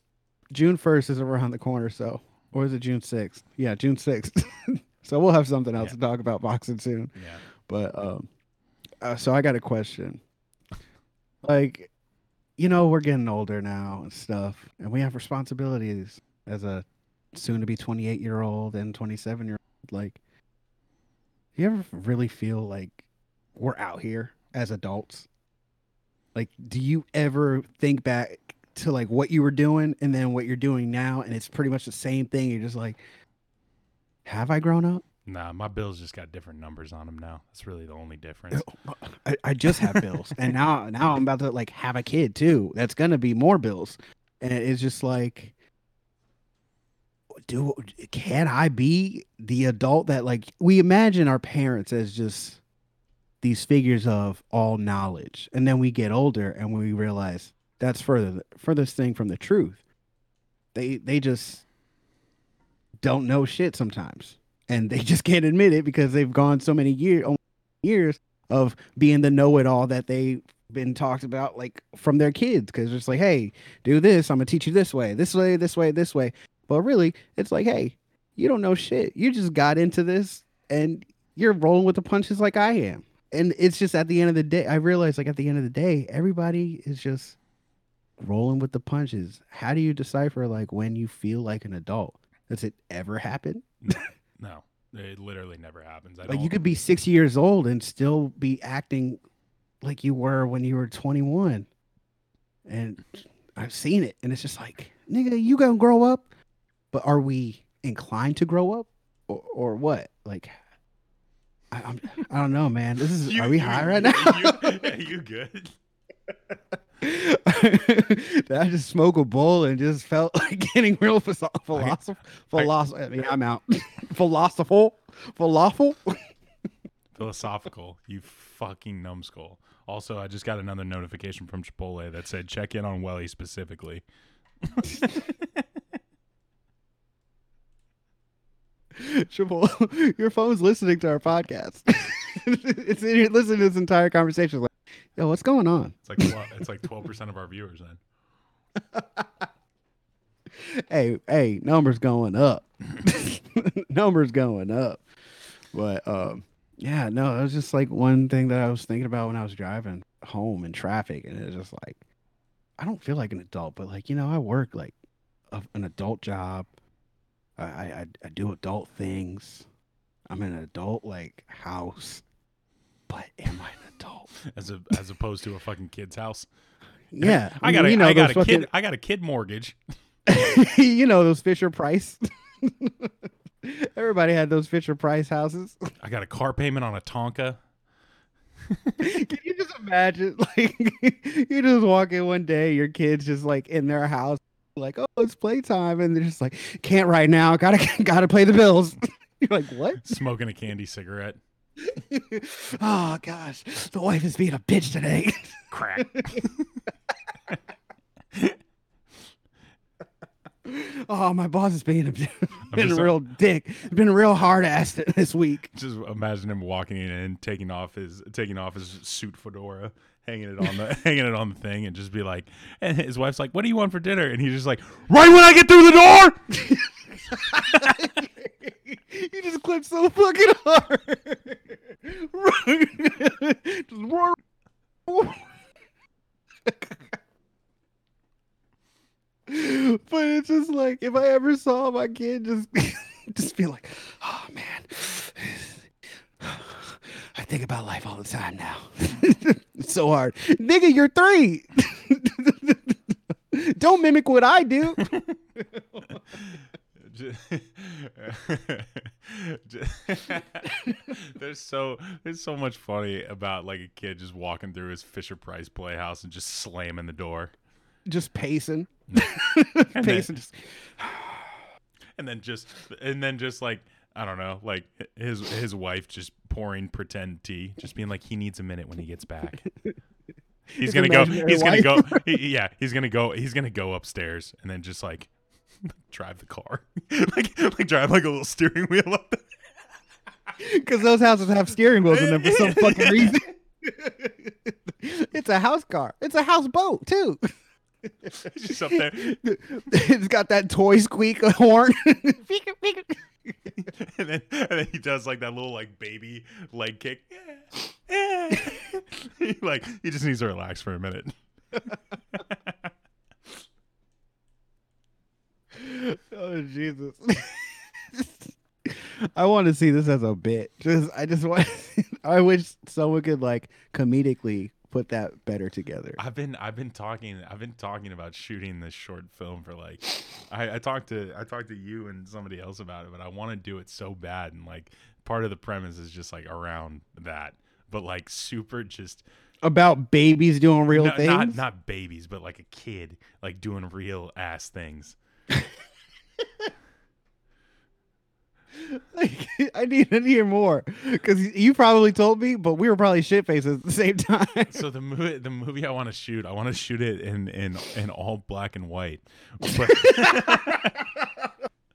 June first is around the corner, so or is it June sixth? Yeah, June sixth. *laughs* so we'll have something else Yeah. to talk about boxing soon. Yeah, But um, uh, so I got a question. Like, you know, we're getting older now and stuff, and we have responsibilities as a soon-to-be twenty-eight-year-old and twenty-seven-year-old. Like, you ever really feel like we're out here as adults? Like, do you ever think back to like what you were doing and then what you're doing now, and it's pretty much the same thing? You're just like, have I grown up? nah, my bills just got different numbers on them now. That's really the only difference. *laughs* Oh, I, I just have bills, and now now I'm about to like have a kid too. That's gonna be more bills, and it's just like, do can I be the adult that like we imagine our parents as just these figures of all knowledge, and then we get older and we realize that's further furthest thing from the truth. They they just don't know shit sometimes, and they *laughs* just can't admit it because they've gone so many years years of being the know-it-all that they've been talked about like from their kids. Because it's like hey do this i'm gonna teach you this way this way this way this way but really it's like hey you don't know shit you just got into this and you're rolling with the punches like i am and it's just at the end of the day i realize like at the end of the day everybody is just rolling with the punches. How do you decipher like when you feel like an adult? Does it ever happen? *laughs* No, it literally never happens. I Like you could be 60 years old and still be acting like you were when you were 21. And I've seen it and it's just like, nigga, you to grow up? But are we inclined to grow up or, or what? Like I, I'm, I don't know, man. This is You- are we you- high right now? you- you good? *laughs* I just smoke a bowl and just felt *laughs* like getting real philosophical? Philosoph- I mean, I'm out. *laughs* Philosophical? Falafel? Philosophical, you fucking numbskull. Also, I just got another notification from Chipotle that said check in on Welly specifically. *laughs* Triple, your phone's listening to our podcast. *laughs* it's listening to this entire conversation. Like, yo, what's going on? It's like tw- it's like twelve percent of our viewers. Then *laughs* Hey, hey, numbers going up. numbers going up. But um, yeah, no, it was just like one thing that I was thinking about when I was driving home in traffic, and it was just like, I don't feel like an adult, but like you know, I work like a, an adult job. I, I I- I do adult things. I'm in an adult like house, but am I an adult? *laughs* as a as opposed to a fucking kid's house. Yeah, *laughs* I got a, you know I got a those kid. I got a kid mortgage. *laughs* you know those Fisher Price. Everybody had those Fisher Price houses. I got a car payment on a Tonka. Can you just imagine, like, you just walk in one day, your kids just like in their house, like, oh, it's playtime, and they're just like, can't right now, gotta *laughs* gotta pay the bills. *laughs* You're like, what? *laughs* Smoking a candy cigarette. oh gosh, the wife is being a bitch today. Crack. oh, my boss is being a, been a real dick, been a real hard ass this week. Just imagine him walking in and taking off his taking off his suit fedora, hanging it on the *laughs* hanging it on the thing, and just be like, and his wife's like, "What do you want for dinner?" And he's just like, "Right when I get through the door." *laughs* you just clipped so fucking hard. *laughs* just roar. but it's just like if I ever saw my kid just just be like, oh man. *sighs* I think about life all the time now. *laughs* it's so hard. Nigga, you're three. *laughs* Don't mimic what I do. *laughs* there's so there's so much funny about like a kid just walking through his Fisher Price playhouse and just slamming the door, Just pacing. then- pacing. Just, *sighs* and then just and then just like I don't know, like his his wife just pouring pretend tea, just being like he needs a minute when he gets back. *laughs* He's gonna go. imaginary He's gonna go. he- yeah, he's gonna go. He's gonna go upstairs and then just like *laughs* drive the car, *laughs* like like drive like a little steering wheel up. The- Because those houses have steering wheels in them for some fucking reason. it's a house car. It's a house boat too. He's just up there. it's got that toy squeak horn. *laughs* and then and then he does like that little like baby leg kick. *laughs* Like he just needs to relax for a minute. *laughs* oh Jesus! I want to see this as a bit. Just I just want. I wish someone could like comedically put that better together. I've been I've been talking I've been talking about shooting this short film for like I, I talked to I talked to you and somebody else about it, but I want to do it so bad and like part of the premise is just like around that. But like super just About babies doing real no- things. not not babies, but like a kid like doing real ass things. *laughs* Like, I need to hear more because you probably told me, but we were probably shit faces at the same *laughs* time. So the movie, the movie I want to shoot, I want to shoot it in in in all black and white. But, *laughs*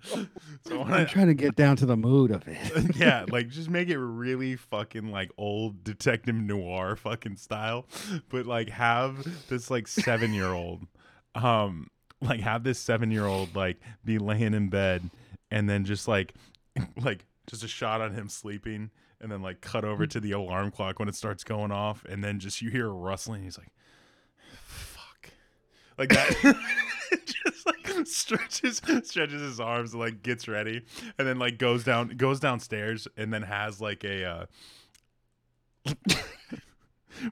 *laughs* so I I'm trying to get down to the mood of it. yeah, like just make it really fucking like old detective noir fucking style, but like have this like seven year old, um, like have this seven year old like be laying in bed and then just like, *laughs* like just a shot on him sleeping and then like cut over to the alarm clock when it starts going off and then just you hear a rustling. He's like, fuck. like that. *laughs* *laughs* just like stretches stretches his arms, like gets ready, and then like goes down goes downstairs, and then has like a. uh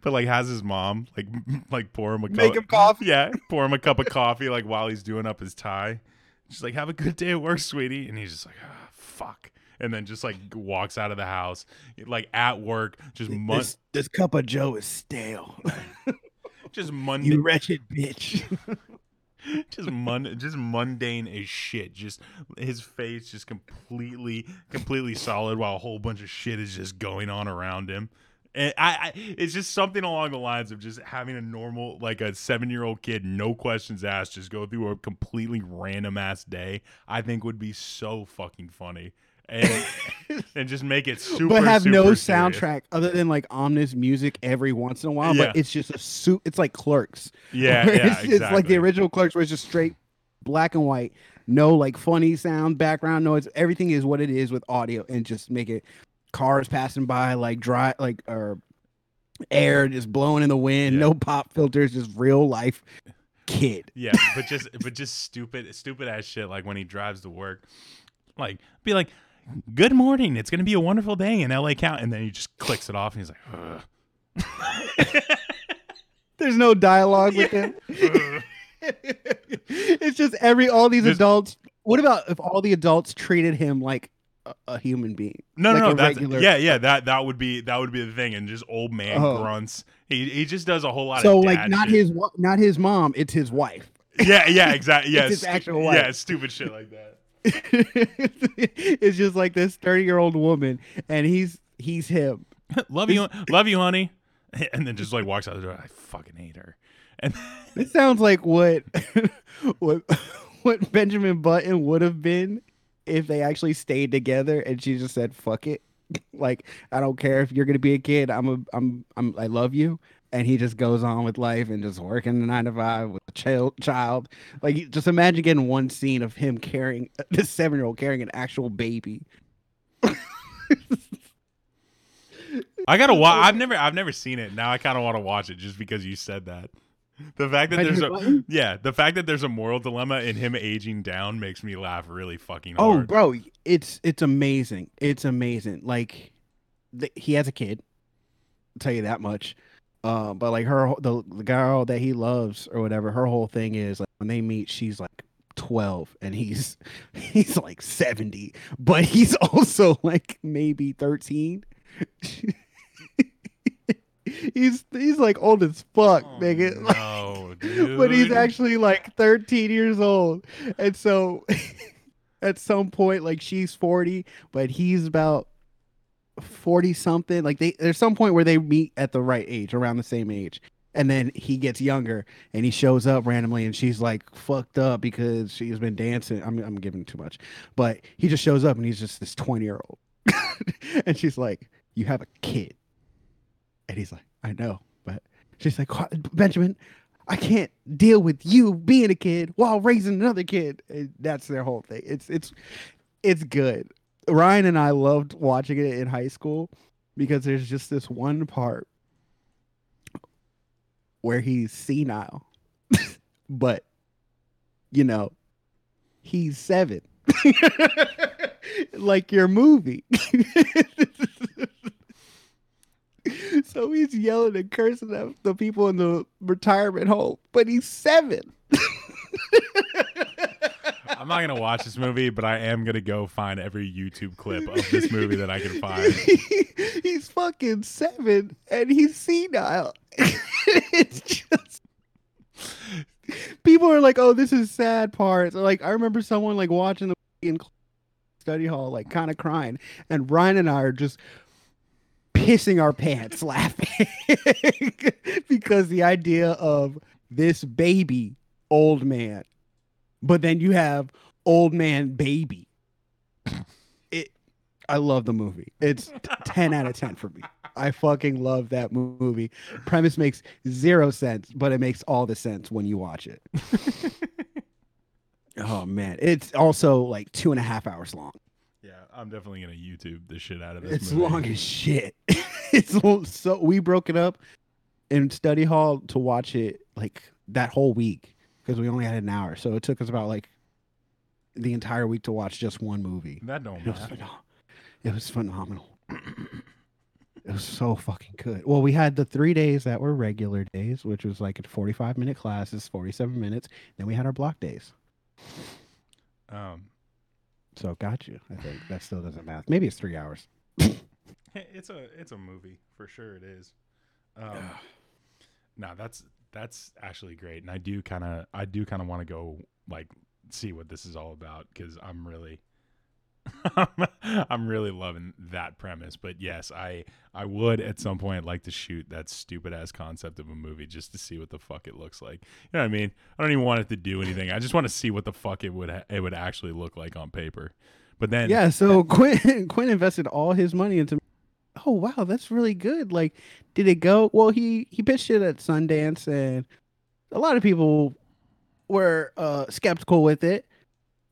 But like has his mom like like pour him a Make cup, him coffee. Yeah, pour him a cup of coffee like while he's doing up his tie. She's like, "Have a good day at work, sweetie," and he's just like, ah, "Fuck," and then just like walks out of the house, like at work, just This, this cup of Joe is stale. *laughs* just you mundane, wretched bitch. *laughs* just mun, just mundane as shit. Just his face just completely, completely solid, while a whole bunch of shit is just going on around him. And I, I, it's just something along the lines of just having a normal, like a seven-year-old kid, no questions asked, just go through a completely random ass day. I think would be so fucking funny, and *laughs* and just make it super. but have no serious. soundtrack other than like ominous music every once in a while. Yeah. But it's just a suit. It's like Clerks. Yeah, *laughs* yeah, it's, exactly. it's like the original Clerks, where it's just straight black and white, no like funny sound, background noise. Everything is what it is with audio, and just make it cars passing by, like dry, like or air just blowing in the wind, Yeah. no pop filters, just real life kid. Yeah, but just *laughs* but just stupid stupid ass shit like when he drives to work. Like be like, "Good morning. It's going to be a wonderful day in LA County." And then he just clicks it off and he's like. *laughs* There's no dialogue with him. *laughs* It's just every all these Just- adults. What about if all the adults treated him like a, human being? No, Like no, no. That's regular- yeah, yeah. That that would be that would be the thing. And just old man Oh. grunts. He he just does a whole lot So like not shit. his not his mom, it's his wife. Yeah, yeah, exactly. *laughs* Yeah, his stu- actual wife. Yeah, stupid shit like that. *laughs* it's just like this 30 year old woman, and he's he's him. *laughs* love you, love you, honey. And then just like walks out the door. I fucking hate her. And This sounds like what what what Benjamin Button would have been if they actually stayed together and she just said fuck it. *laughs* Like I don't care if you're gonna be a kid. I'm a I'm I'm I love you. And he just goes on with life and just working the nine to five with a child. Child, like just imagine getting one scene of him carrying *laughs* this seven year old carrying an actual baby. I gotta watch. *laughs* I've never, I've never seen it. Now I kind of want to watch it just because you said that. The fact that there's a, Button? yeah, the fact that there's a moral dilemma in him aging down makes me laugh really fucking hard. Oh, hard. bro, it's it's amazing. It's amazing. Like th- he has a kid. I'll tell you that much. Uh, but like her, the, the girl that he loves or whatever, her whole thing is like when they meet, she's like twelve and he's *laughs* he's like seventy, but he's *laughs* also like maybe thirteen. *laughs* he's he's like old as fuck, Oh, nigga. no, *laughs* dude. but he's actually like 13 years old. And so *laughs* at some point like she's 40 but he's about 40 something like they there's some point where they meet at the right age around the same age. And then he gets younger and he shows up randomly and she's like fucked up because she's been dancing. I'm, I'm giving too much. But he just shows up and he's just this 20 year old *laughs* and she's like you have a kid. And he's like i know but she's like benjamin I can't deal with you being a kid while raising another kid. And that's their whole thing. It's it's it's good. Ryan and I loved watching it in high school because there's just this one part where he's senile. *laughs* but you know, he's 7. *laughs* like your movie. *laughs* so he's yelling and cursing at the people in the retirement home, but he's seven. I'm not gonna watch this movie, but I am gonna go find every YouTube clip of this movie that I can find. *laughs* he's fucking seven and he's senile. *laughs* it's just people are like, "Oh, this is sad parts." Or like I remember someone like watching the in study hall, like kind of crying, and Ryan and I are just pissing our pants *laughs* laughing *laughs* because the idea of this baby old man, but then you have old man baby. It, I love the movie. It's ten out of ten for me. I fucking love that movie. Premise makes zero sense, but it makes all the sense when you watch it. *laughs* oh man, it's also like two and a half hours long. I'm definitely gonna YouTube the shit out of this. It's movie. long as shit. *laughs* it's so we broke it up in study hall to watch it like that whole week because we only had an hour, so it took us about like the entire week to watch just one movie. That don't It was, matter. phenom- it was phenomenal. *clears throat* it was so fucking good. Well, we had the three days that were regular days, which was like a 45 minute classes, 47 minutes. Then we had our block days. Um, So got you. I think that still doesn't math. Maybe it's three hours. *laughs* it's a it's a movie for sure. It is. Um, no, that's that's actually great, and I do kind of I do kind of want to go like see what this is all about because I'm really. *laughs* I'm really loving that premise, but yes, I I would at some point like to shoot that stupid ass concept of a movie just to see what the fuck it looks like. You know what I mean? I don't even want it to do anything. I just want to see what the fuck it would ha- it would actually look like on paper. But then Yeah, so *laughs* Quinn Quinn invested all his money into Oh wow, that's really good. Like did it go? Well, he he pitched it at Sundance and a lot of people were uh skeptical with it.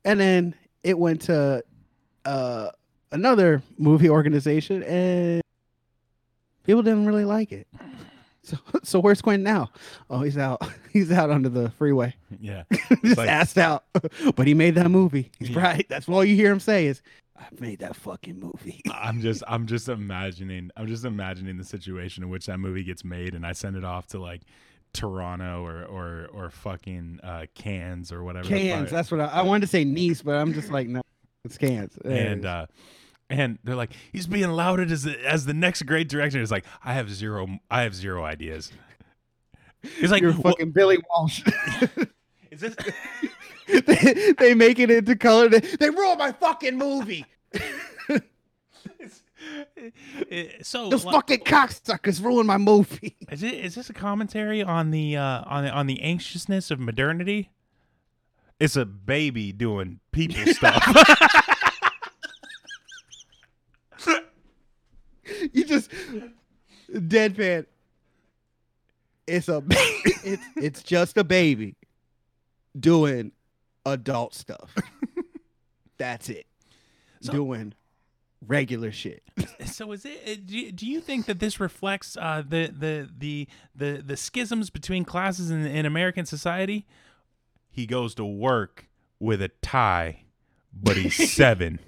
And then it went to uh another movie organization and people didn't really like it. So *laughs* so where's Quinn now? Oh, he's out. *laughs* He's out under the freeway. *laughs* yeah, Just like- asked out. but he made that movie. He's Yeah. right. That's all you hear him say is, I made that fucking movie. I'm just I'm just imagining I'm just imagining the situation in which that movie gets made and I send it off to like Toronto or or or fucking uh Cannes or whatever. Cans. That's what I, I wanted to say Nice, but I'm just like, no, it's cans. There and uh and they're like he's being lauded as the, as the next great director. It's like I have zero I have zero ideas. It's like You're well, fucking Billy Walsh. *laughs* is this they, they make it into color. They, they ruined my fucking movie. *laughs* so Those like- fucking cocksuckers ruined my movie. Is it is this a commentary on the uh, on the, on the anxiousness of modernity? It's a baby doing people *laughs* stuff. you just deadpan. It's a *laughs* it's it's just a baby doing adult stuff. That's it. So- doing regular shit. *laughs* so is it? uh, Do you, do you think that this reflects uh, the, the the the the schisms between classes in, in American society? He goes to work with a tie, but he's *laughs* seven.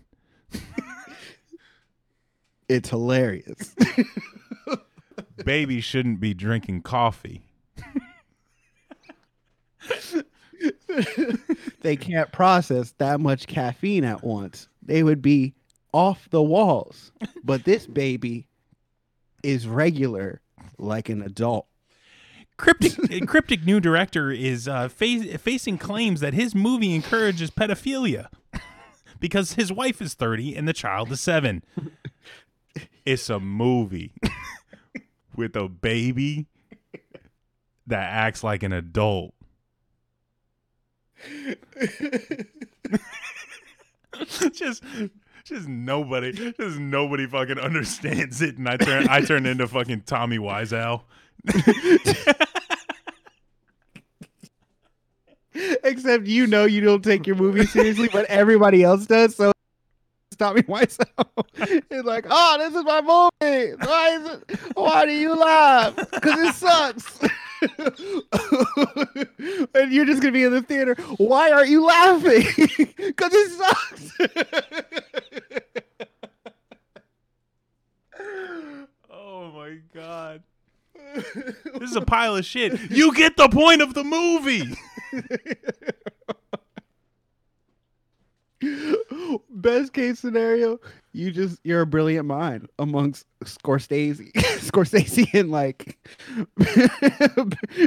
It's hilarious. *laughs* Baby shouldn't be drinking coffee. *laughs* they can't process that much caffeine at once. They would be off the walls. But this baby is regular like an adult. Cryptic *laughs* cryptic new director is uh, fa- facing claims that his movie encourages pedophilia because his wife is 30 and the child is 7. It's a movie *laughs* with a baby that acts like an adult. *laughs* just just nobody just nobody fucking understands it and I turn I turn into fucking Tommy Wiseau. Except you know you don't take your movie seriously, but everybody else does. So stop me *laughs* myself. It's like, oh, this is my movie. Why is it? Why do you laugh? Because it sucks. *laughs* and you're just gonna be in the theater. Why aren't you laughing? *laughs* Because it sucks. Oh my god. *laughs* This is a pile of shit. You get the point of the movie. *laughs* Best case scenario, you just you're a brilliant mind amongst Scorsese, *laughs* Scorsese and like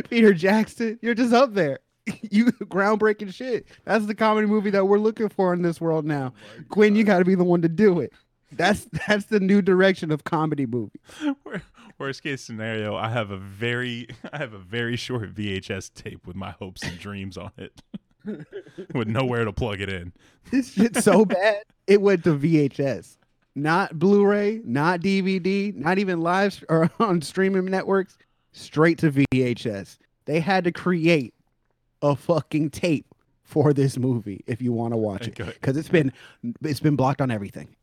Peter Jackson. You're just up there. You groundbreaking shit. That's the comedy movie that we're looking for in this world now. Oh Quinn, you got to be the one to do it. That's *laughs* that's the new direction of comedy movie. Worst case scenario, I have a very *laughs* I have a very short VHS tape with my hopes and dreams on it. *laughs* with nowhere to plug it in. This shit's so bad. It went to VHS, not Blu-ray, not DVD, not even live or on streaming networks. Straight to VHS. They had to create a fucking tape for this movie if you want to watch it because it's been it's been blocked on everything.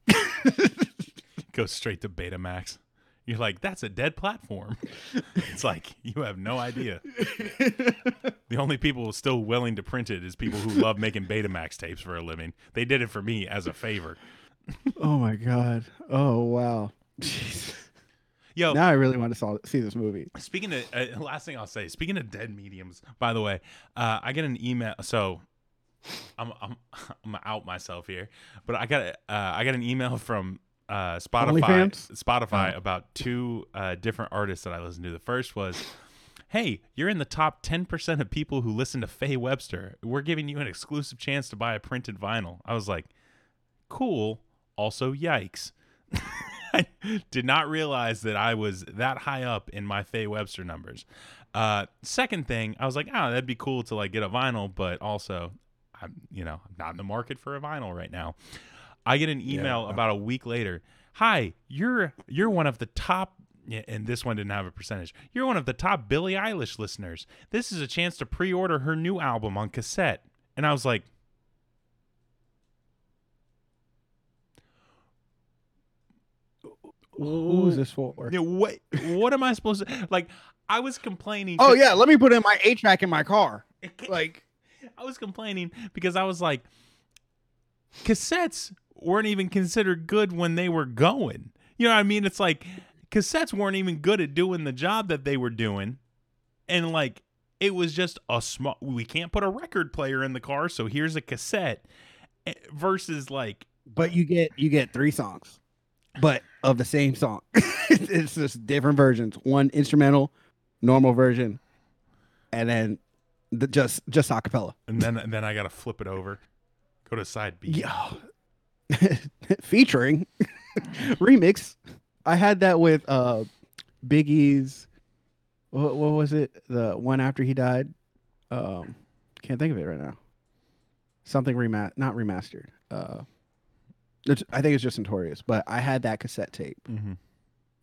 *laughs* Go straight to Betamax. You're like, that's a dead platform. *laughs* it's like you have no idea. *laughs* The only people still willing to print it is people who love making Betamax tapes for a living. They did it for me as a favor. oh my god. Oh wow. Jeez. Yo, Now I really want to saw, see this movie. Speaking of uh, last thing I'll say, speaking of dead mediums, by the way, uh, I get an email. So I'm I'm *laughs* I'm gonna out myself here, but I got uh, I got an email from uh, Spotify Spotify Oh. about two uh, different artists that I listened to. The first was. Hey, you're in the top 10% of people who listen to Faye Webster. We're giving you an exclusive chance to buy a printed vinyl. I was like, cool. Also, yikes. *laughs* I did not realize that I was that high up in my Faye Webster numbers. Uh, second thing, I was like, oh, that'd be cool to like get a vinyl, but also, I'm you know I'm not in the market for a vinyl right now. I get an email about a week later. Hi, you're you're one of the top. yeah, And this one didn't have a percentage. You're one of the top Billie Eilish listeners. This is a chance to pre-order her new album on cassette. And I was like, Who's this for? Yeah, what what am I supposed to like? I was complaining. Oh yeah, let me put in my track in my car. *laughs* Like I was complaining because I was like, cassettes weren't even considered good when they were going. You know what I mean? It's like cassettes weren't even good at doing the job that they were doing, and like it was just a small. We can't put a record player in the car, so here's a cassette. eh, Versus like but you get you get three songs, but of the same song. *laughs* it's just different versions. One instrumental, normal version, and then the just just acapella. and then and then I gotta flip it over, go to side B. Yeah. *laughs* Featuring *laughs* remix. I had that with uh Biggie's what, what was it? The one after he died. Um can't think of it right now. Something remat not remastered. Uh I think it's just Notorious, but I had that cassette tape Mm-hmm.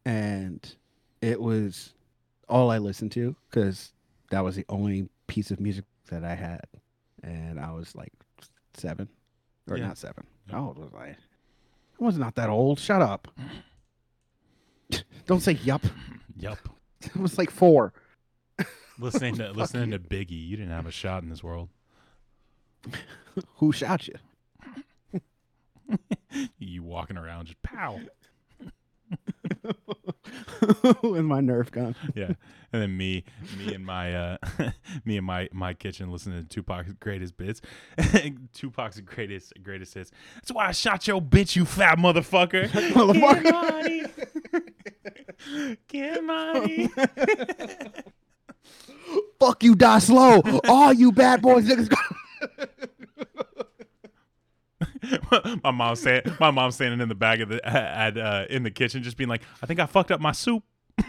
and it was all I listened to because that was the only piece of music that I had, and I was like seven, or Yeah. not seven. How old oh, was I? I was not that old. Shut up. Don't say yup. *laughs* Yup. *laughs* I was like four. *laughs* Listening to listening to Biggie, you didn't have a shot in this world. Who shot you? You walking around just pow. *laughs* With my Nerf gun. yeah and then me me and my uh *laughs* me and my my kitchen listening to tupac's greatest bits *laughs* tupac's greatest greatest hits that's why i shot your bitch you fat motherfucker Motherfucker. get money get money Fuck you, die slow. All you bad boys niggas. *laughs* my mom saying my mom standing in the back of the at uh in the kitchen just being like i think i fucked up my soup *laughs*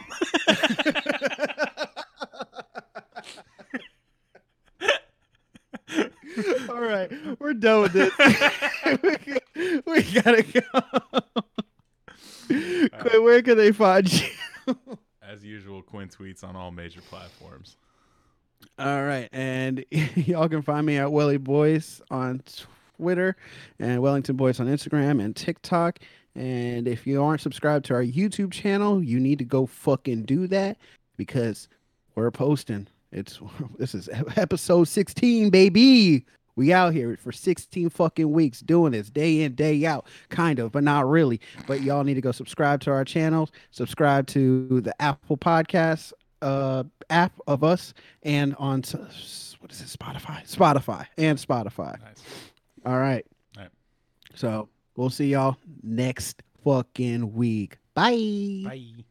All right, we're done with this. *laughs* we gotta go. Quinn, where can they find you? as usual quinn tweets on all major platforms All right, and y'all can find me at Welly Boys on Twitter and Wellington Boys on Instagram and TikTok. And if you aren't subscribed to our YouTube channel, you need to go fucking do that because we're posting. It's *laughs* this is episode 16, baby. We out here for 16 fucking weeks doing this day in, day out, kind of, but not really. But y'all need to go subscribe to our channels, subscribe to the Apple Podcasts uh app of us and on what is it spotify spotify and spotify nice all right. All right. so we'll see y'all next fucking week. Bye. Bye